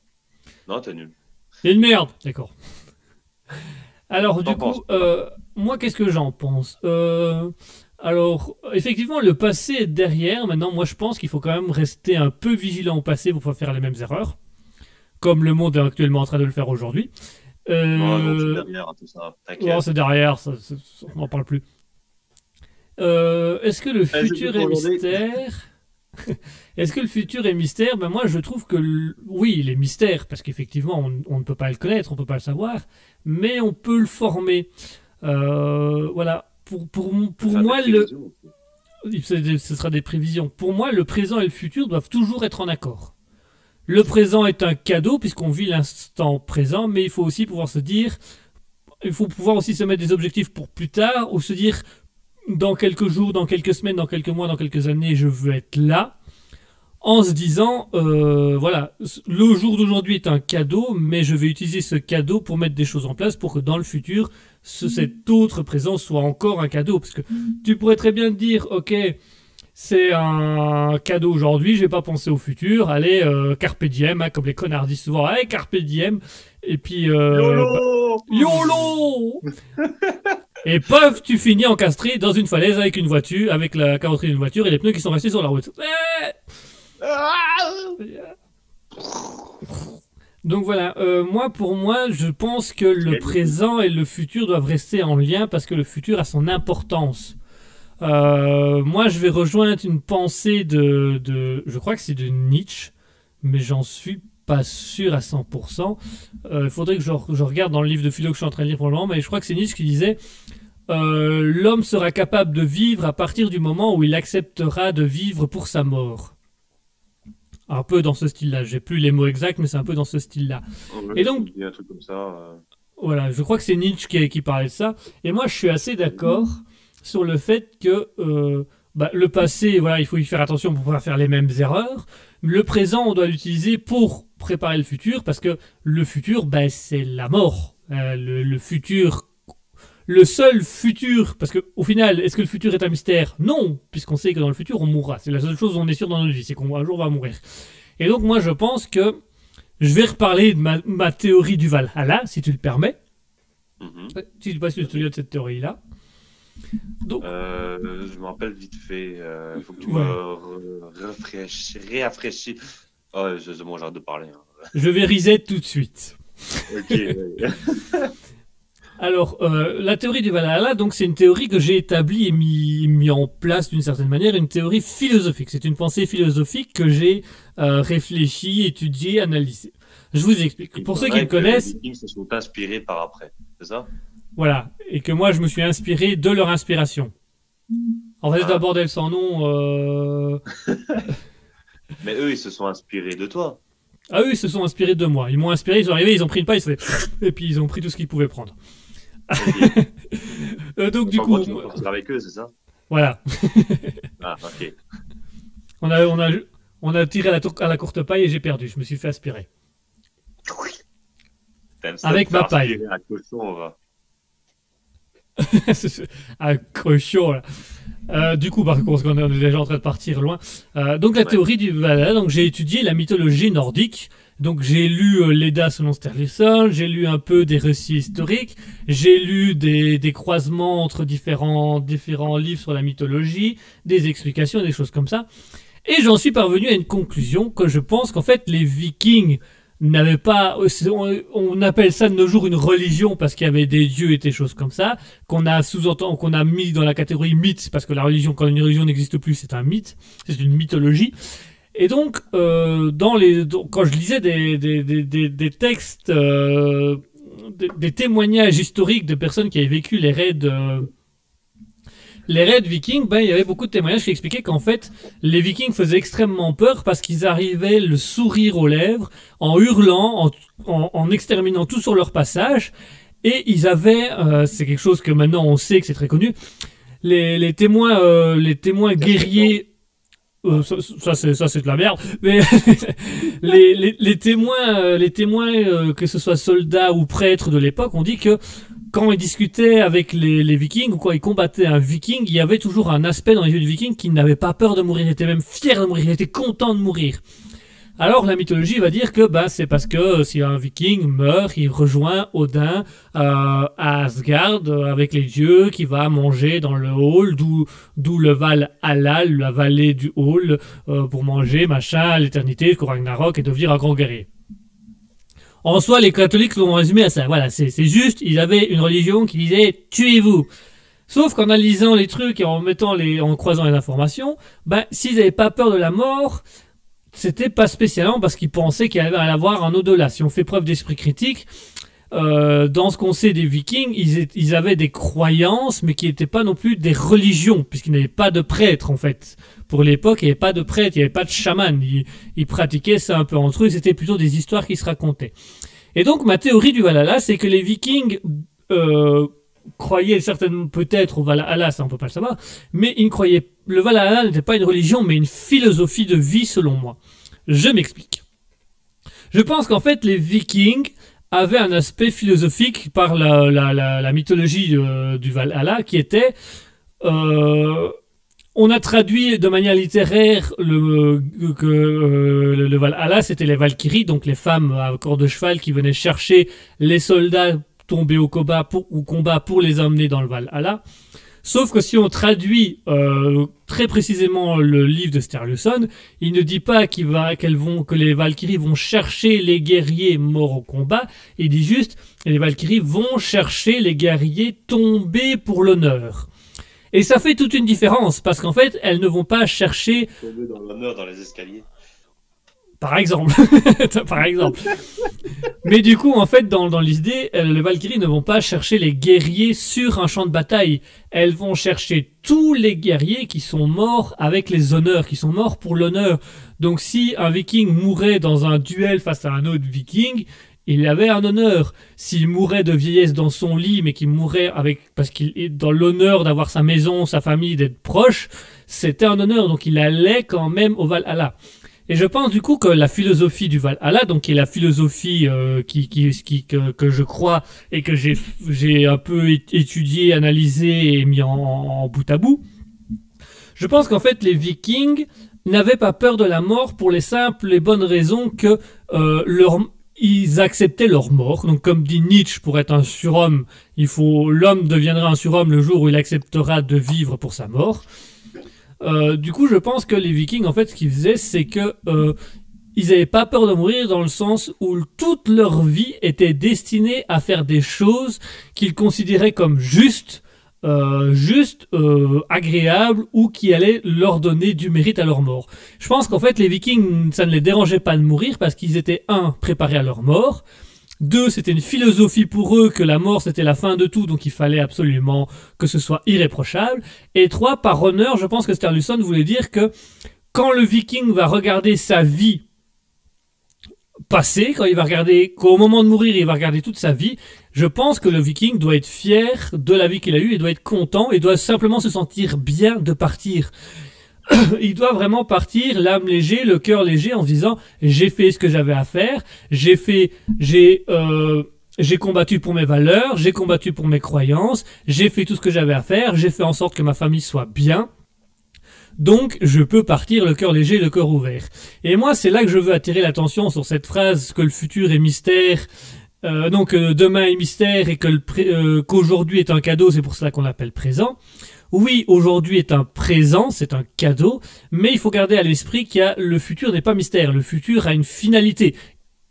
Non, t'es nul. C'est une merde, d'accord. Alors, du T'en coup, moi, qu'est-ce que j'en pense? Alors, effectivement, le passé est derrière. Maintenant, moi, je pense qu'il faut quand même rester un peu vigilant au passé pour pas faire les mêmes erreurs, comme le monde est actuellement en train de le faire aujourd'hui. Euh, Non, c'est derrière hein, tout ça. non, c'est derrière, ça, ça- ça- on n'en parle plus. Euh, Est-ce que le futur est mystère? (laughs) Est-ce que le futur est mystère? Ben moi, je trouve que oui, il est mystère parce qu'effectivement, on, on ne peut pas le connaître, on ne peut pas le savoir, mais on peut le former. Euh, voilà. Pour, pour, pour moi, le, ce sera des prévisions. Pour moi, le présent et le futur doivent toujours être en accord. Le présent est un cadeau puisqu'on vit l'instant présent, mais il faut aussi pouvoir se dire, il faut pouvoir aussi se mettre des objectifs pour plus tard ou se dire dans quelques jours, dans quelques semaines, dans quelques mois, dans quelques années, je veux être là. En se disant, euh, voilà, le jour d'aujourd'hui est un cadeau, mais je vais utiliser ce cadeau pour mettre des choses en place pour que dans le futur, ce, cet autre présent soit encore un cadeau. Parce que tu pourrais très bien te dire, ok, c'est un cadeau aujourd'hui, je vais pas penser au futur, allez, euh, carpe diem, hein, comme les connards disent souvent, allez, carpe diem, et puis... euh, YOLO YOLO (laughs) Et paf, tu finis encastré dans une falaise avec une voiture, avec la carrosserie d'une voiture et les pneus qui sont restés sur la route. Eh Donc voilà, euh, moi pour moi, je pense que le présent et le futur doivent rester en lien parce que le futur a son importance. Euh, moi, je vais rejoindre une pensée de, de je crois que c'est de Nietzsche, mais j'en suis pas sûr à 100%. Il faudrait que je, je, regarde dans le livre de philo que je suis en train de lire pour le moment, mais je crois que c'est Nietzsche qui disait euh, l'homme sera capable de vivre à partir du moment où il acceptera de vivre pour sa mort. Un peu dans ce style-là. J'ai plus les mots exacts, mais c'est un peu dans ce style-là. Et donc, un truc comme ça. Euh. Voilà, je crois que c'est Nietzsche qui, qui, parlait de ça. Et moi, je suis assez d'accord sur le fait que euh, bah, le passé, voilà, il faut y faire attention pour pouvoir faire les mêmes erreurs. Le présent, on doit l'utiliser pour préparer le futur, parce que le futur, bah, c'est la mort. le, le, futur le seul futur, parce que au final, est-ce que le futur est un mystère? Non, puisqu'on sait que dans le futur on mourra. C'est la seule chose on est sûr dans notre vie, c'est qu'on jour va mourir. Et donc moi je pense que je vais reparler de ma, théorie du Valhalla, si tu le permets. Mm Si tu passes le studio de cette théorie-là. Donc... Euh, je me rappelle vite fait. Euh, il faut que tu me réafraîchisses. Oh, je, moi, de parler. Hein. Je vais reset tout de suite. ok. (laughs) Alors, euh, la théorie du Valhalla, donc, c'est une théorie que j'ai établie et mis, mis en place d'une certaine manière, une théorie philosophique. C'est une pensée philosophique que j'ai euh, réfléchi, étudiée, analysée. Je vous explique. Pour ceux qui me connaissent, les se sont inspirés par après, c'est ça? Voilà, et que moi, je me suis inspiré de leur inspiration. En fait, ah. d'abord, d'elle sans nom. Euh... (laughs) Mais eux, ils se sont inspirés de toi. Ah eux, ils se sont inspirés de moi. Ils m'ont inspiré, ils sont arrivés, ils ont pris une paille, ils et puis ils ont pris tout ce qu'ils pouvaient prendre. (laughs) Euh, donc, du coup. avec eux, c'est ça? Voilà. ah, ok. (laughs) On a, on, a, on a tiré à la, à la courte paille et j'ai perdu. Je me suis fait aspirer. Avec ma paille. Un cochon, on va. (laughs) un cochon, là. Euh, du coup, par contre, on est déjà en train de partir loin. Euh, donc, la théorie du Valhalla. Donc, j'ai étudié la mythologie nordique. Donc j'ai lu euh, l'Eda selon Sterlisson, j'ai lu un peu des récits historiques, j'ai lu des, des, croisements entre différents, différents livres sur la mythologie, des explications, des choses comme ça. Et j'en suis parvenu à une conclusion que je pense qu'en fait les vikings n'avaient pas, on, appelle ça de nos jours une religion parce qu'il y avait des dieux et des choses comme ça, qu'on a sous-entendu, qu'on a mis dans la catégorie mythe parce que la religion, quand une religion n'existe plus, c'est un mythe, c'est une mythologie. Et donc, euh, dans les, quand je lisais des, des, des, des textes, euh, des, témoignages historiques de personnes qui avaient vécu les raids, euh, les raids vikings, ben, il y avait beaucoup de témoignages qui expliquaient qu'en fait, les vikings faisaient extrêmement peur parce qu'ils arrivaient le sourire aux lèvres, en hurlant, en, en, en exterminant tout sur leur passage. Et ils avaient, euh, c'est quelque chose que maintenant on sait que c'est très connu, les, les témoins, euh, les témoins guerriers euh, ça, c'est ça c'est de la merde. Mais (laughs) les, les, témoins euh, les témoins euh, que ce soit soldats ou prêtres de l'époque ont dit que quand ils discutaient avec les, les vikings ou quand ils combattaient un viking il y avait toujours un aspect dans les yeux du viking qui n'avait pas peur de mourir. Il était même fier de mourir. Il était content de mourir alors la mythologie va dire que bah, c'est parce que euh, si un viking meurt, il rejoint Odin euh, à Asgard euh, avec les dieux qui va manger dans le hall, d'où le Val Halal, la vallée du hall, pour manger machin l'éternité, Ragnarok et devenir un grand guerrier. En soi, les catholiques l'ont résumé à ça. Voilà, c'est juste, ils avaient une religion qui disait tuez-vous. Sauf qu'en analysant les trucs et en mettant les, en croisant les informations, ben, s'ils n'avaient pas peur de la mort, c'était pas spécialement parce qu'ils pensaient qu'il allait avoir un au-delà. Si on fait preuve d'esprit critique, euh, dans ce qu'on sait des Vikings, ils, avaient des croyances, mais qui n'étaient pas non plus des religions, puisqu'ils n'avaient pas de prêtres en fait. Pour l'époque, il n'y avait pas de prêtres, il n'y avait pas de chaman. Ils, ils, pratiquaient ça un peu entre eux. C'était plutôt des histoires qui se racontaient. Et donc ma théorie du Valhalla, c'est que les Vikings euh, croyaient certainement peut-être au Valhalla, ça on peut pas le savoir, mais ils ne croyaient le Valhalla n'était pas une religion, mais une philosophie de vie selon moi. Je m'explique. Je pense qu'en fait les Vikings avaient un aspect philosophique par la, la, la, mythologie du Valhalla qui était euh, on a traduit de manière littéraire le, que euh, le, Valhalla, c'était les Valkyries, donc les femmes à corps de cheval qui venaient chercher les soldats tombés au combat pour, combat pour les emmener dans le Valhalla. Sauf que si on traduit euh, très précisément le livre de Sterluson, il ne dit pas qu'il va, qu'elles vont, que les Valkyries vont chercher les guerriers morts au combat. Il dit juste les Valkyries vont chercher les guerriers tombés pour l'honneur. Et ça fait toute une différence parce qu'en fait, elles ne vont pas chercher. Tomber dans l'honneur dans les escaliers. Par exemple. (laughs) Par exemple. Mais du coup, en fait, dans, l'idée, euh, les Valkyries ne vont pas chercher les guerriers sur un champ de bataille. Elles vont chercher tous les guerriers qui sont morts avec les honneurs, qui sont morts pour l'honneur. Donc si un viking mourait dans un duel face à un autre viking, il avait un honneur. S'il mourait de vieillesse dans son lit, mais qu'il mourait avec parce qu'il est dans l'honneur d'avoir sa maison, sa famille, d'être proche, c'était un honneur. Donc il allait quand même au Valhalla. Et je pense du coup que la philosophie du Valhalla, donc qui est la philosophie euh, qui, qui, qui que, je crois et que j'ai un peu étudié, analysé et mis en, en bout à bout, je pense qu'en fait les Vikings n'avaient pas peur de la mort pour les simples et bonnes raisons que euh, leur ils acceptaient leur mort. Donc, comme dit Nietzsche, pour être un surhomme, il faut l'homme deviendra un surhomme le jour où il acceptera de vivre pour sa mort. Euh, du coup, je pense que les Vikings, en fait, ce qu'ils faisaient, c'est que euh, ils n'avaient pas peur de mourir dans le sens où toute leur vie était destinée à faire des choses qu'ils considéraient comme justes, euh, juste euh, agréable ou qui allait leur donner du mérite à leur mort. Je pense qu'en fait les Vikings ça ne les dérangeait pas de mourir parce qu'ils étaient un préparés à leur mort. Deux, c'était une philosophie pour eux que la mort c'était la fin de tout, donc il fallait absolument que ce soit irréprochable. Et trois, par honneur, je pense que Sterluson voulait dire que quand le Viking va regarder sa vie passé, quand il va regarder, qu'au moment de mourir, il va regarder toute sa vie, je pense que le viking doit être fier de la vie qu'il a eue et doit être content et doit simplement se sentir bien de partir. (coughs) il doit vraiment partir l'âme léger, le cœur léger en se disant j'ai fait ce que j'avais à faire, j'ai fait, j'ai, euh, j'ai combattu pour mes valeurs, j'ai combattu pour mes croyances, j'ai fait tout ce que j'avais à faire, j'ai fait en sorte que ma famille soit bien. Donc, je peux partir le cœur léger, le cœur ouvert. Et moi, c'est là que je veux attirer l'attention sur cette phrase que le futur est mystère. Euh, donc, euh, demain est mystère et que euh, qu'aujourd'hui est un cadeau, c'est pour cela qu'on l'appelle présent. Oui, aujourd'hui est un présent, c'est un cadeau, mais il faut garder à l'esprit qu'il y a le futur n'est pas mystère. Le futur a une finalité,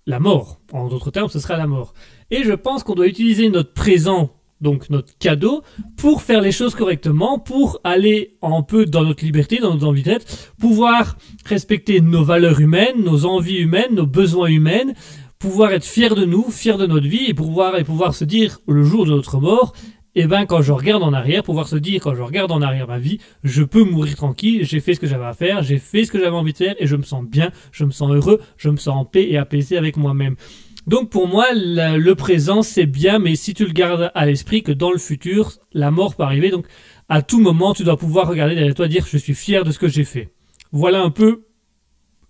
la mort. En d'autres termes, ce sera la mort. Et je pense qu'on doit utiliser notre présent donc notre cadeau, pour faire les choses correctement, pour aller un peu dans notre liberté, dans nos envies d'être, pouvoir respecter nos valeurs humaines, nos envies humaines, nos besoins humains, pouvoir être fier de nous, fier de notre vie, et pouvoir, et pouvoir se dire le jour de notre mort, eh ben quand je regarde en arrière, pouvoir se dire quand je regarde en arrière ma vie, je peux mourir tranquille, j'ai fait ce que j'avais à faire, j'ai fait ce que j'avais envie de faire, et je me sens bien, je me sens heureux, je me sens en paix et apaisé avec moi-même. Donc pour moi, le présent c'est bien, mais si tu le gardes à l'esprit que dans le futur, la mort peut arriver, donc à tout moment tu dois pouvoir regarder derrière toi et dire je suis fier de ce que j'ai fait. Voilà un peu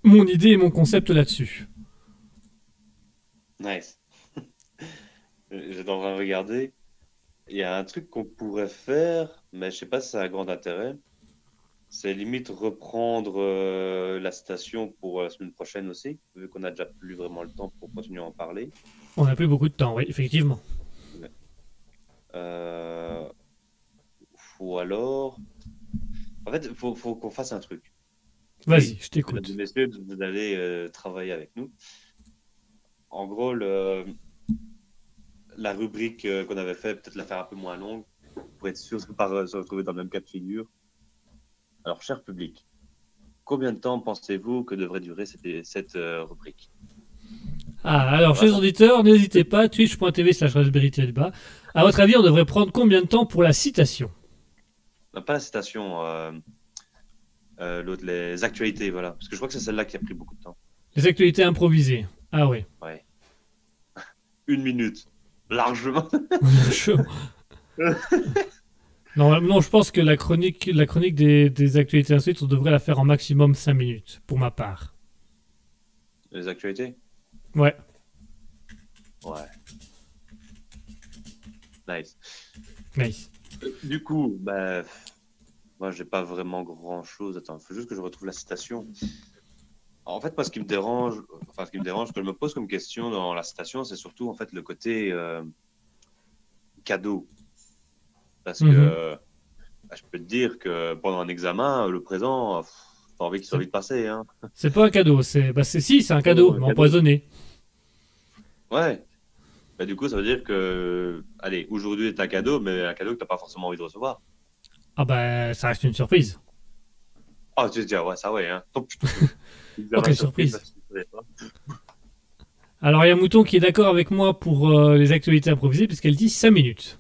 mon idée et mon concept là-dessus. Nice. (laughs) Train de regarder. Il y a un truc qu'on pourrait faire, mais je sais pas si ça a grand intérêt. C'est limite reprendre euh, la citation pour euh, la semaine prochaine aussi, vu qu'on a déjà plus vraiment le temps pour continuer à en parler. On n'a plus beaucoup de temps, oui, effectivement. Euh, ou alors. En fait, il faut, faut qu'on fasse un truc. Vas-y, je t'écoute. Messieurs, vous allez travailler avec nous. En gros, le, la rubrique qu'on avait fait, peut-être la faire un peu moins longue, pour être sûr de ne pas se retrouver dans le même cas de figure. Alors, cher public, combien de temps pensez-vous que devrait durer cette, cette euh, rubrique? Ah, alors, chers auditeurs, n'hésitez pas, twitch.tv slash raspberry bas. À votre avis, on devrait prendre combien de temps pour la citation? Non, Pas la citation, euh, euh, l'autre, les actualités, voilà. Parce que je crois que c'est celle-là qui a pris beaucoup de temps. Les actualités improvisées. Ah oui. Ouais. (laughs) Une minute. Largement. (laughs) Non, non, je pense que la chronique, la chronique des, des actualités insolites, on devrait la faire en maximum 5 minutes, pour ma part. Les actualités? Ouais. Ouais. Nice. Nice. Du coup, bah, moi, j'ai pas vraiment grand chose. Attends, il faut juste que je retrouve la citation. En fait, moi, ce qui me dérange, enfin, ce qui me dérange, ce que je me pose comme question dans la citation, c'est surtout, en fait, le côté euh, cadeau. Parce que mhm. bah, je peux te dire que pendant un examen, le présent, t'as envie qu'il soit vite passé. Hein. C'est pas un cadeau, c'est bah, si, c'est un cadeau, mais empoisonné. Ouais. Bah, du coup, ça veut dire que, allez, aujourd'hui est un cadeau, mais un cadeau que t'as pas forcément envie de recevoir. Ah bah, ça reste une surprise. Ah, tu veux dire, ouais, ça ouais. Hein. (laughs) ok, surprise. Alors, il y a Mouton qui est d'accord avec moi pour euh, les actualités improvisées, puisqu'elle dit 5 minutes.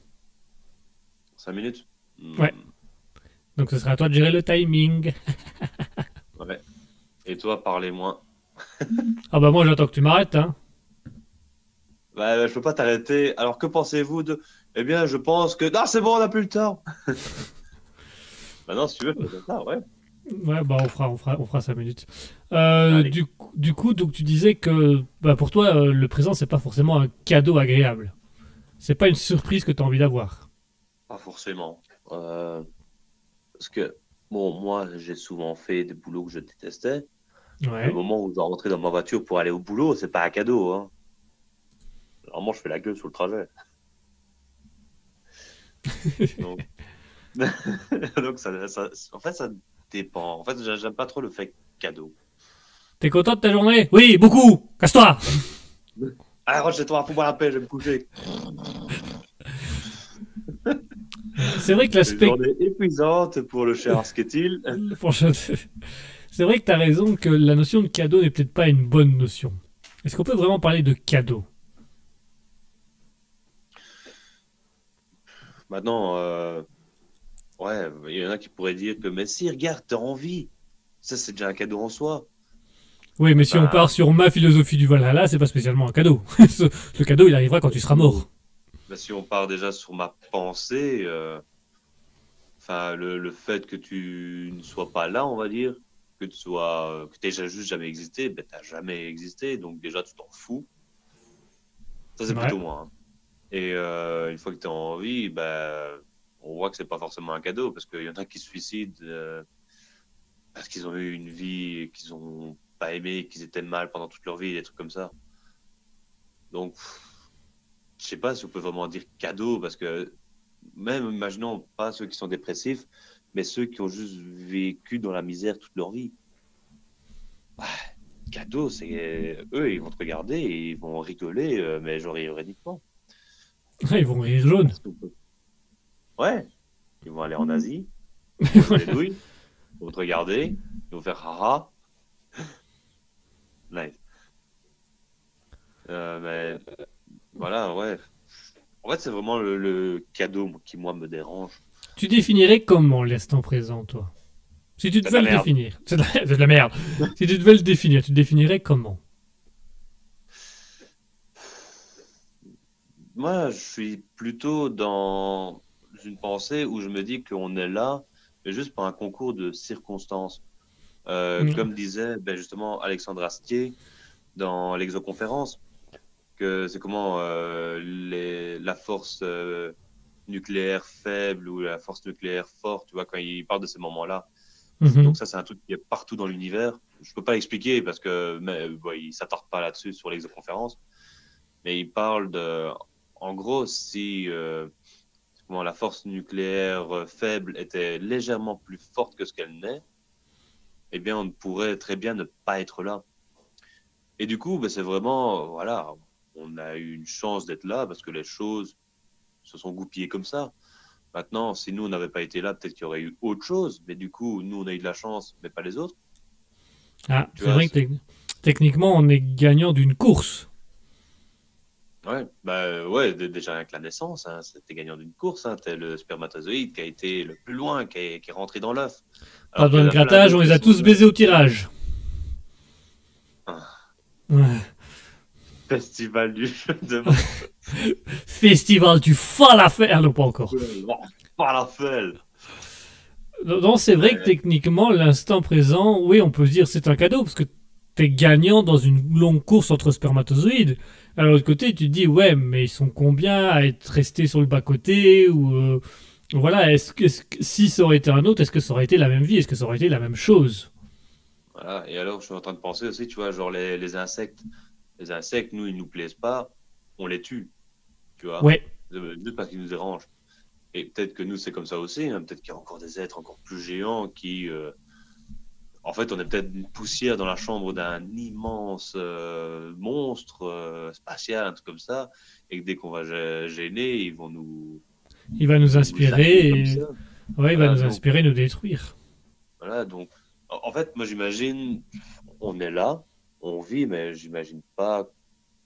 5 minutes Hmm. Ouais. Donc, ce sera à toi de gérer le timing. (laughs) Ouais. Et toi, parlez moins. Ah bah moi, j'attends que tu m'arrêtes, hein. Bah, je peux pas t'arrêter. Alors, que pensez-vous de. Eh bien, je pense que. Non, c'est bon, on n'a plus le temps. (laughs) bah, non, si tu veux, je peux ça, ouais. Ouais, bah on fera, on fera, on fera 5 minutes. Euh, du, coup- du coup, donc tu disais que bah, pour toi, euh, le présent, c'est pas forcément un cadeau agréable. C'est pas une surprise que tu as envie d'avoir. Pas forcément. Euh, Parce que, bon, moi, j'ai souvent fait des boulots que je détestais. Ouais. Le moment où je dois rentrer dans ma voiture pour aller au boulot, c'est pas un cadeau. Hein. Normalement, je fais la gueule sur le trajet. (laughs) Donc, (laughs) Donc ça, ça- en fait, ça dépend. En fait, j'a- j'aime pas trop le fait cadeau. T'es content de ta journée? Oui, beaucoup Casse-toi (laughs) Ah, rentre chez toi, fous-moi la paix, je vais me coucher. (laughs) C'est vrai que l'aspect. journée épuisante pour le cher Asketil. (laughs) C'est vrai que tu as raison que la notion de cadeau n'est peut-être pas une bonne notion. Est-ce qu'on peut vraiment parler de cadeau? Maintenant, euh, ouais, il y en a qui pourraient dire que, mais si, regarde, t'as envie. Ça, c'est déjà un cadeau en soi. Oui, mais si on Bah. part sur ma philosophie du Valhalla, c'est pas spécialement un cadeau. (laughs) ce, ce cadeau, il arrivera quand tu seras mort. Bah, si on part déjà sur ma pensée, euh, enfin, le, le fait que tu ne sois pas là, on va dire, que tu sois, que t'aies juste jamais existé, ben, t'as jamais existé, donc déjà, tu t'en fous. Ça, c'est Ouais. plutôt moi. hein. Et euh, une fois que tu es en vie, ben, on voit que c'est pas forcément un cadeau, parce qu'il y en a qui se suicident euh, parce qu'ils ont eu une vie qu'ils ont pas aimé, qu'ils étaient mal pendant toute leur vie, des trucs comme ça. Donc, je sais pas si on peut vraiment dire cadeau, parce que même, imaginons pas ceux qui sont dépressifs, mais ceux qui ont juste vécu dans la misère toute leur vie. Ouais, cadeau, c'est eux, ils vont te regarder et ils vont rigoler, euh, mais genre ironiquement. (laughs) Ils vont rire jaune. Parce Ouais, ils vont aller en Asie, ils vont douilles, ils vont te regarder, ils vont faire haha. Nice. Euh, mais voilà, ouais. En fait, c'est vraiment le, le cadeau qui, moi, me dérange. Tu définirais comment l'instant présent, toi? Si tu devais le merde. définir. C'est de, la- c'est de la merde. si tu devais le définir, tu le définirais comment? Moi, je suis plutôt dans une pensée où je me dis qu'on est là, mais juste par un concours de circonstances. Euh, Mm. Comme disait ben, justement Alexandre Astier dans l'exoconférence, que c'est comment euh, les, la force euh, nucléaire faible ou la force nucléaire forte, tu vois, quand il parle de ces moments-là. Mhm. Donc ça, c'est un truc qui est partout dans l'univers. Je peux pas l'expliquer parce que mais, bon, il s'attarde pas là-dessus sur l'exoconférence, mais il parle de, en gros, si comment la force nucléaire euh, faible était légèrement plus forte que ce qu'elle n'est, eh bien, on pourrait très bien ne pas être là. Et du coup, ben, c'est vraiment, voilà, on a eu une chance d'être là parce que les choses se sont goupillées comme ça. Maintenant, si nous, on n'avait pas été là, peut-être qu'il y aurait eu autre chose. Mais du coup, nous, on a eu de la chance, mais pas les autres. Ah, Tu c'est vrai que tec- techniquement, on est gagnant d'une course. Ouais, bah ouais, dé- déjà avec la naissance, hein, c'était gagnant d'une course. Hein, T'es le spermatozoïde qui a été le plus loin, qui est, qui est rentré dans l'œuf. Pas de grattage, on les a sont tous baisés au tirage. Ah. Ouais. Festival du jeu (laughs) de Festival du falafel, non pas encore. falafel. Non, non, c'est vrai que techniquement, l'instant présent, oui, on peut se dire c'est un cadeau parce que t'es gagnant dans une longue course entre spermatozoïdes. À l'autre côté, tu te dis ouais, mais ils sont combien à être restés sur le bas côté ou euh, voilà, est-ce que, est-ce que- si ça aurait été un autre, est-ce que ça aurait été la même vie, est-ce que ça aurait été la même chose? Voilà. Et alors, je suis en train de penser aussi, tu vois, genre les, les insectes. Les insectes, nous, ils nous plaisent pas, on les tue. Tu vois Ouais, Euh, juste parce qu'ils nous dérangent. Et peut-être que nous, c'est comme ça aussi. hein. Peut-être qu'il y a encore des êtres encore plus géants qui. euh, En fait, on est peut-être une poussière dans la chambre d'un immense euh, monstre euh, spatial, un truc comme ça. Et que dès qu'on va gê- gêner, ils vont nous. il va nous inspirer, et... ouais, il va nous donc- inspirer, nous détruire. Voilà, donc. En fait, moi, j'imagine, on est là. on vit, mais j'imagine pas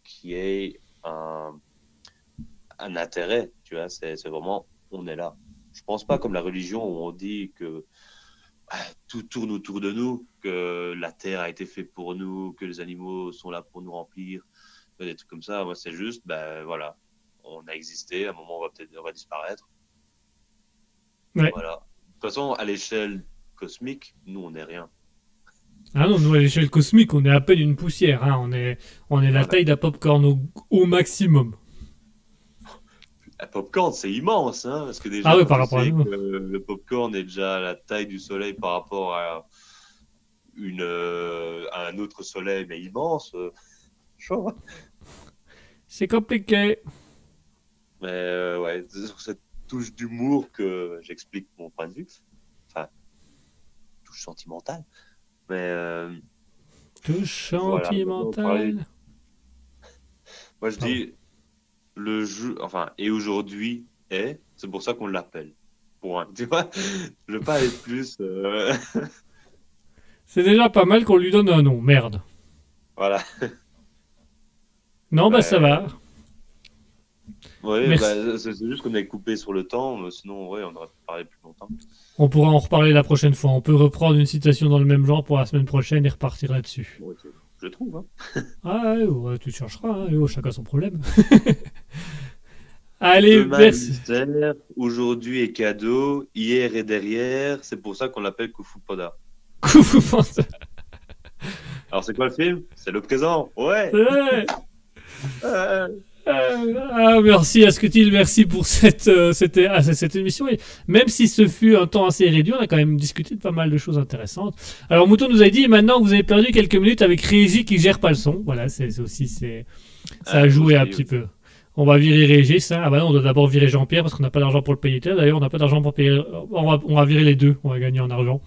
qu'il y ait un, un intérêt. Tu vois, c'est vraiment, on est là. Je pense pas comme la religion où on dit que tout tourne autour de nous, que la terre a été faite pour nous, que les animaux sont là pour nous remplir, des trucs comme ça. Moi, c'est juste, ben voilà, on a existé, à un moment, on va peut-être va disparaître. Ouais. Voilà. De toute façon, à l'échelle cosmique, nous, on n'est rien. Ah non, nous à l'échelle cosmique, on est à peine une poussière. Hein. On est, on est la taille d'un popcorn au, au maximum. La popcorn, c'est immense, hein, parce que déjà, Ah oui, par rapport à nous. que le popcorn est déjà à la taille du soleil par rapport à une euh, à un autre soleil, mais immense. euh, hein. C'est compliqué. Mais euh, ouais, c'est sur cette touche d'humour que j'explique mon point de vue. Enfin, touche sentimentale. Mais euh, Touche Voilà, sentimentale. moi, je dis le jeu, enfin, et aujourd'hui est, c'est pour ça qu'on l'appelle. Point. (laughs) Tu vois, je veux pas aller plus. euh, (laughs) C'est déjà pas mal qu'on lui donne un nom. Merde. voilà. Non, bah Ouais. ça va. Merci. bah, c'est juste qu'on est coupé sur le temps, mais sinon, ouais, on aurait pu parler plus longtemps. On pourra en reparler la prochaine fois. On peut reprendre une citation dans le même genre pour la semaine prochaine et repartir là-dessus. Je trouve. Hein. (laughs) Ah, ouais, ouais, tu chercheras. Hein. Oh, chacun son problème. Allez, Demain, merci. mystère, aujourd'hui est cadeau, hier est derrière, c'est pour ça qu'on l'appelle Kufu Poda. Coucou, Fanta. (laughs) Alors, c'est quoi le film? C'est le présent Ouais Ouais. Euh, Euh, ah, merci à Scutil, merci pour cette, euh, cette, ah, cette- émission. Et même si ce fut un temps assez réduit, on a quand même discuté de pas mal de choses intéressantes. Alors Mouton nous a dit, maintenant vous avez perdu quelques minutes avec Régie qui gère pas le son. Voilà, c'est aussi, c'est, ça a Ah, joué un petit peu. On va virer Régis, hein. Ah bah non, on doit d'abord virer Jean-Pierre parce qu'on n'a pas d'argent pour le payer. D'ailleurs, on n'a pas d'argent pour payer. On va, on va virer les deux. On va gagner en argent.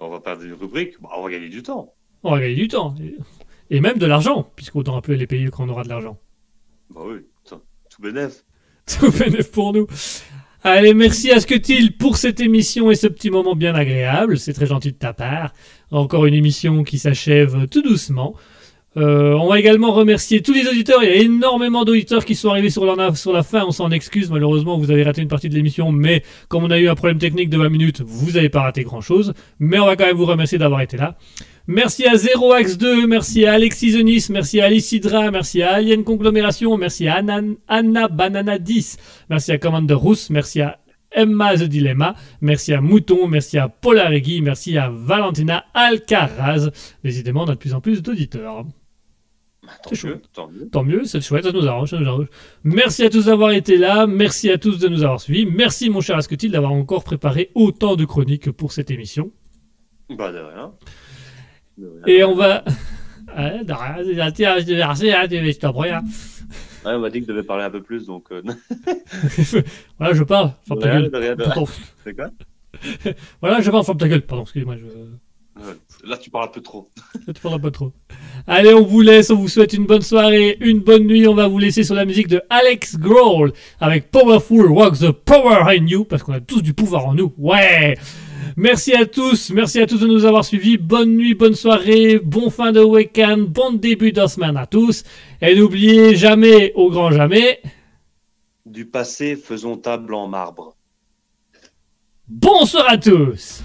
on va perdre une rubrique, bah, on va gagner du temps. On va gagner du temps. Et, même de l'argent, puisqu'autant appeler les payer quand on aura de l'argent. Bah oui, tout, bénef. (laughs) Tout bénéf pour nous. Allez, merci à Scutil pour cette émission et ce petit moment bien agréable. C'est très gentil de ta part. Encore une émission qui s'achève tout doucement. Euh, on va également remercier tous les auditeurs. Il y a énormément d'auditeurs qui sont arrivés sur la, fin. On s'en excuse. Malheureusement, vous avez raté une partie de l'émission. Mais comme on a eu un problème technique de 20 minutes, vous n'avez pas raté grand chose. Mais on va quand même vous remercier d'avoir été là. Merci à Zero Axe 2, merci à Alexis Zenis, merci à Alice Hydra, merci à Alien Conglomération, merci à Anna, Anna Banana 10, merci à Commander Rousse, merci à Emma The Dilemma, merci à Mouton, merci à Polaregui, merci à Valentina Alcaraz. Décidément, on a de plus en plus d'auditeurs. Tant C'est mieux, chouette. tant mieux. Tant mieux, c'est chouette, ça nous arrange, ça nous arrange. Merci à tous d'avoir été là, merci à tous de nous avoir suivis, merci mon cher Asketil d'avoir encore préparé autant de chroniques pour cette émission. Bah de rien. De rien. Et on va... (laughs) Ah, de rien, je hein, t'en hein. Ouais, on m'a dit que je devais parler un peu plus, donc... Euh, (laughs) (laughs) voilà, je parle, ferme ta gueule. C'est quoi? Voilà, je parle, ferme ta gueule. Pardon, je... Ouais, Là, tu parles un peu trop. je te parle un peu trop. Allez, on vous laisse, on vous souhaite une bonne soirée, une bonne nuit. On va vous laisser sur la musique de Alex Grohl avec Powerful Rock the Power in You, parce qu'on a tous du pouvoir en nous. Ouais! Merci à tous, merci à tous de nous avoir suivis. Bonne nuit, bonne soirée, bon fin de week-end, bon début de semaine à tous. Et n'oubliez jamais, au grand jamais, Du passé, faisons table en marbre. bonsoir à tous!